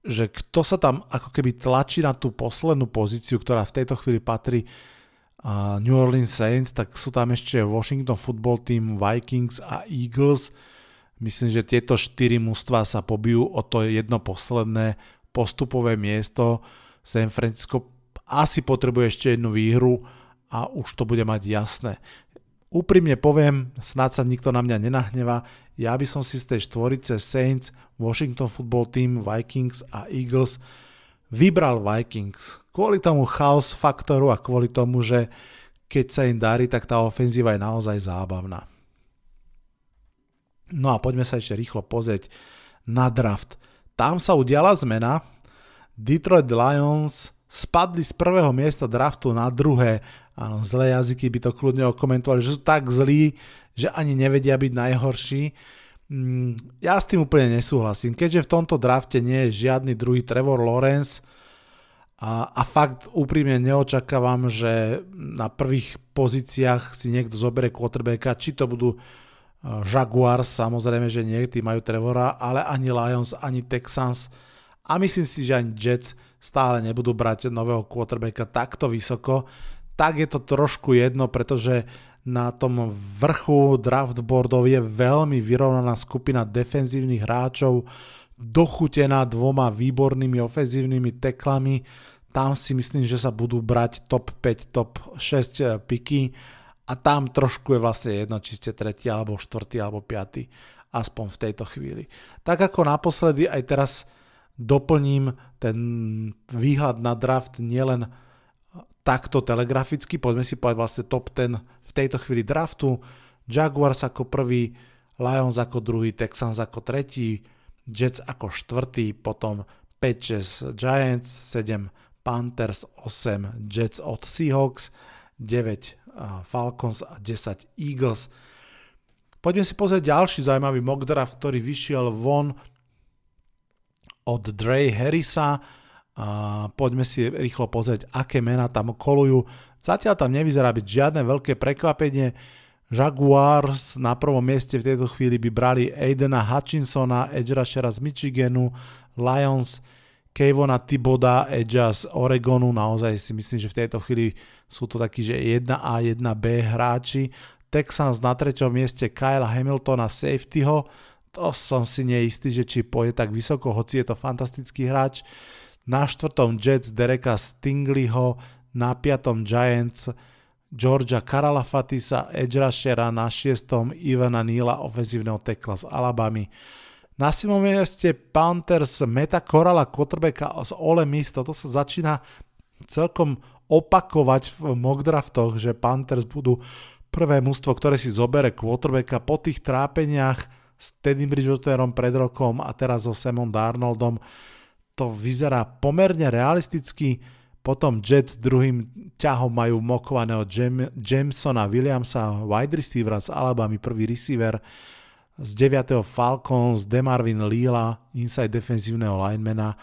že kto sa tam ako keby tlačí na tú poslednú pozíciu, ktorá v tejto chvíli patrí New Orleans Saints, tak sú tam ešte Washington Football Team, Vikings a Eagles. Myslím, že tieto štyri mužstva sa pobijú o to jedno posledné postupové miesto. San Francisco asi potrebuje ešte jednu výhru a už to bude mať jasné. Úprimne poviem, snáď sa nikto na mňa nenahneva, ja by som si z tej štvorice Saints, Washington Football Team, Vikings a Eagles vybral Vikings. Kvôli tomu chaos faktoru a kvôli tomu, že keď sa im darí, tak tá ofenzíva je naozaj zábavná. No a poďme sa ešte rýchlo pozrieť na draft. Tam sa udiala zmena. Detroit Lions spadli z prvého miesta draftu na druhé. Áno, zlé jazyky by to kľudne okomentovali, že sú tak zlí, že ani nevedia byť najhorší. Mm, ja s tým úplne nesúhlasím. Keďže v tomto drafte nie je žiadny druhý Trevor Lawrence a, a fakt úprimne neočakávam, že na prvých pozíciách si niekto zoberie quarterbacka, či to budú uh, Jaguars, samozrejme, že nie, tí majú Trevora, ale ani Lions, ani Texans. A myslím si, že ani Jets stále nebudú brať nového quarterbacka takto vysoko, tak je to trošku jedno, pretože na tom vrchu draftboardov je veľmi vyrovnaná skupina defenzívnych hráčov, dochutená dvoma výbornými ofenzívnymi teklami. Tam si myslím, že sa budú brať top 5, top 6 eh, piky a tam trošku je vlastne jedno, či ste tretí, alebo štvrtý, alebo piatý, aspoň v tejto chvíli. Tak ako naposledy, aj teraz doplním ten výhľad na draft nielen takto telegraficky. Poďme si povedať vlastne top 10 v tejto chvíli draftu. Jaguars ako prvý, Lions ako druhý, Texans ako tretí, Jets ako štvrtý, potom 5-6 Giants, 7 Panthers, 8 Jets od Seahawks, 9 Falcons a 10 Eagles. Poďme si pozrieť ďalší zaujímavý mock draft, ktorý vyšiel von od Dre Harrisa. Poďme si rýchlo pozrieť, aké mená tam kolujú. Zatiaľ tam nevyzerá byť žiadne veľké prekvapenie. Jaguars na prvom mieste v tejto chvíli by brali Aidena Hutchinsona, edge rushera z Michiganu, Lions, Kevona Tiboda, edge z Oregonu, naozaj si myslím, že v tejto chvíli sú to takí, že 1A, 1B hráči. Texans na treťom mieste Kyle Hamiltona, safetyho, to som si neistý, že či pôjde tak vysoko, hoci je to fantastický hráč. Na štvrtom Jets Dereka Stingleyho, na piatom Giants Georgia Karalafatisa, edge rushera, na šiestom Ivana Nila, ofenzívneho tekla z Alabamy. Na simom mieste Panthers Meta Korala, quarterbacka z Ole Miss, toto sa začína celkom opakovať v mock draftoch, že Panthers budú prvé mužstvo, ktoré si zobere quarterbacka po tých trápeniach s Teddy Bridgewaterom pred rokom a teraz so Samom Darnoldom. To vyzerá pomerne realisticky potom Jets druhým ťahom majú mokovaného Jam- Jamesona Williamsa, wide receiver z Alabama, prvý receiver. Z 9. Falcons Demarvin Lila, inside defenzívneho linemana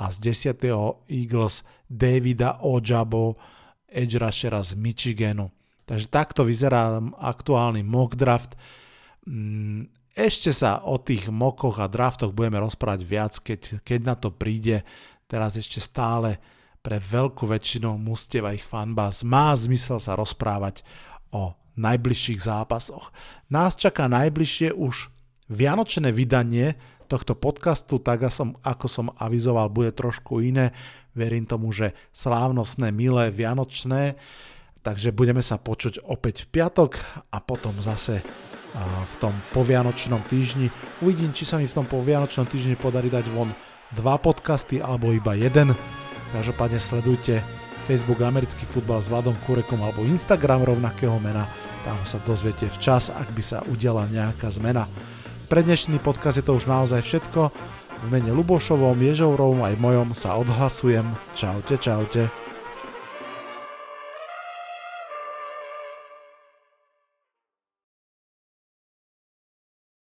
a z 10. Eagles Davida Ojabo, edge rushera z Michiganu. Takže takto vyzerá aktuálny mock draft. Mm, ešte sa o tých mokoch a draftoch budeme rozprávať viac, keď, keď na to príde. Teraz ešte stále pre veľkú väčšinu mustiev a ich fanbás má zmysel sa rozprávať o najbližších zápasoch. Nás čaká najbližšie už vianočné vydanie tohto podcastu, tak ako som avizoval, bude trošku iné. Verím tomu, že slávnostné, milé, vianočné. Takže budeme sa počuť opäť v piatok a potom zase v tom povianočnom týždni. Uvidím, či sa mi v tom povianočnom týždni podarí dať von dva podcasty alebo iba jeden. Každopádne sledujte Facebook Americký futbal s Vladom Kurekom alebo Instagram rovnakého mena. Tam sa dozviete včas, ak by sa udiala nejaká zmena. Pre dnešný podcast je to už naozaj všetko. V mene Lubošovom, Ježovrovom aj mojom sa odhlasujem. Čaute, čaute.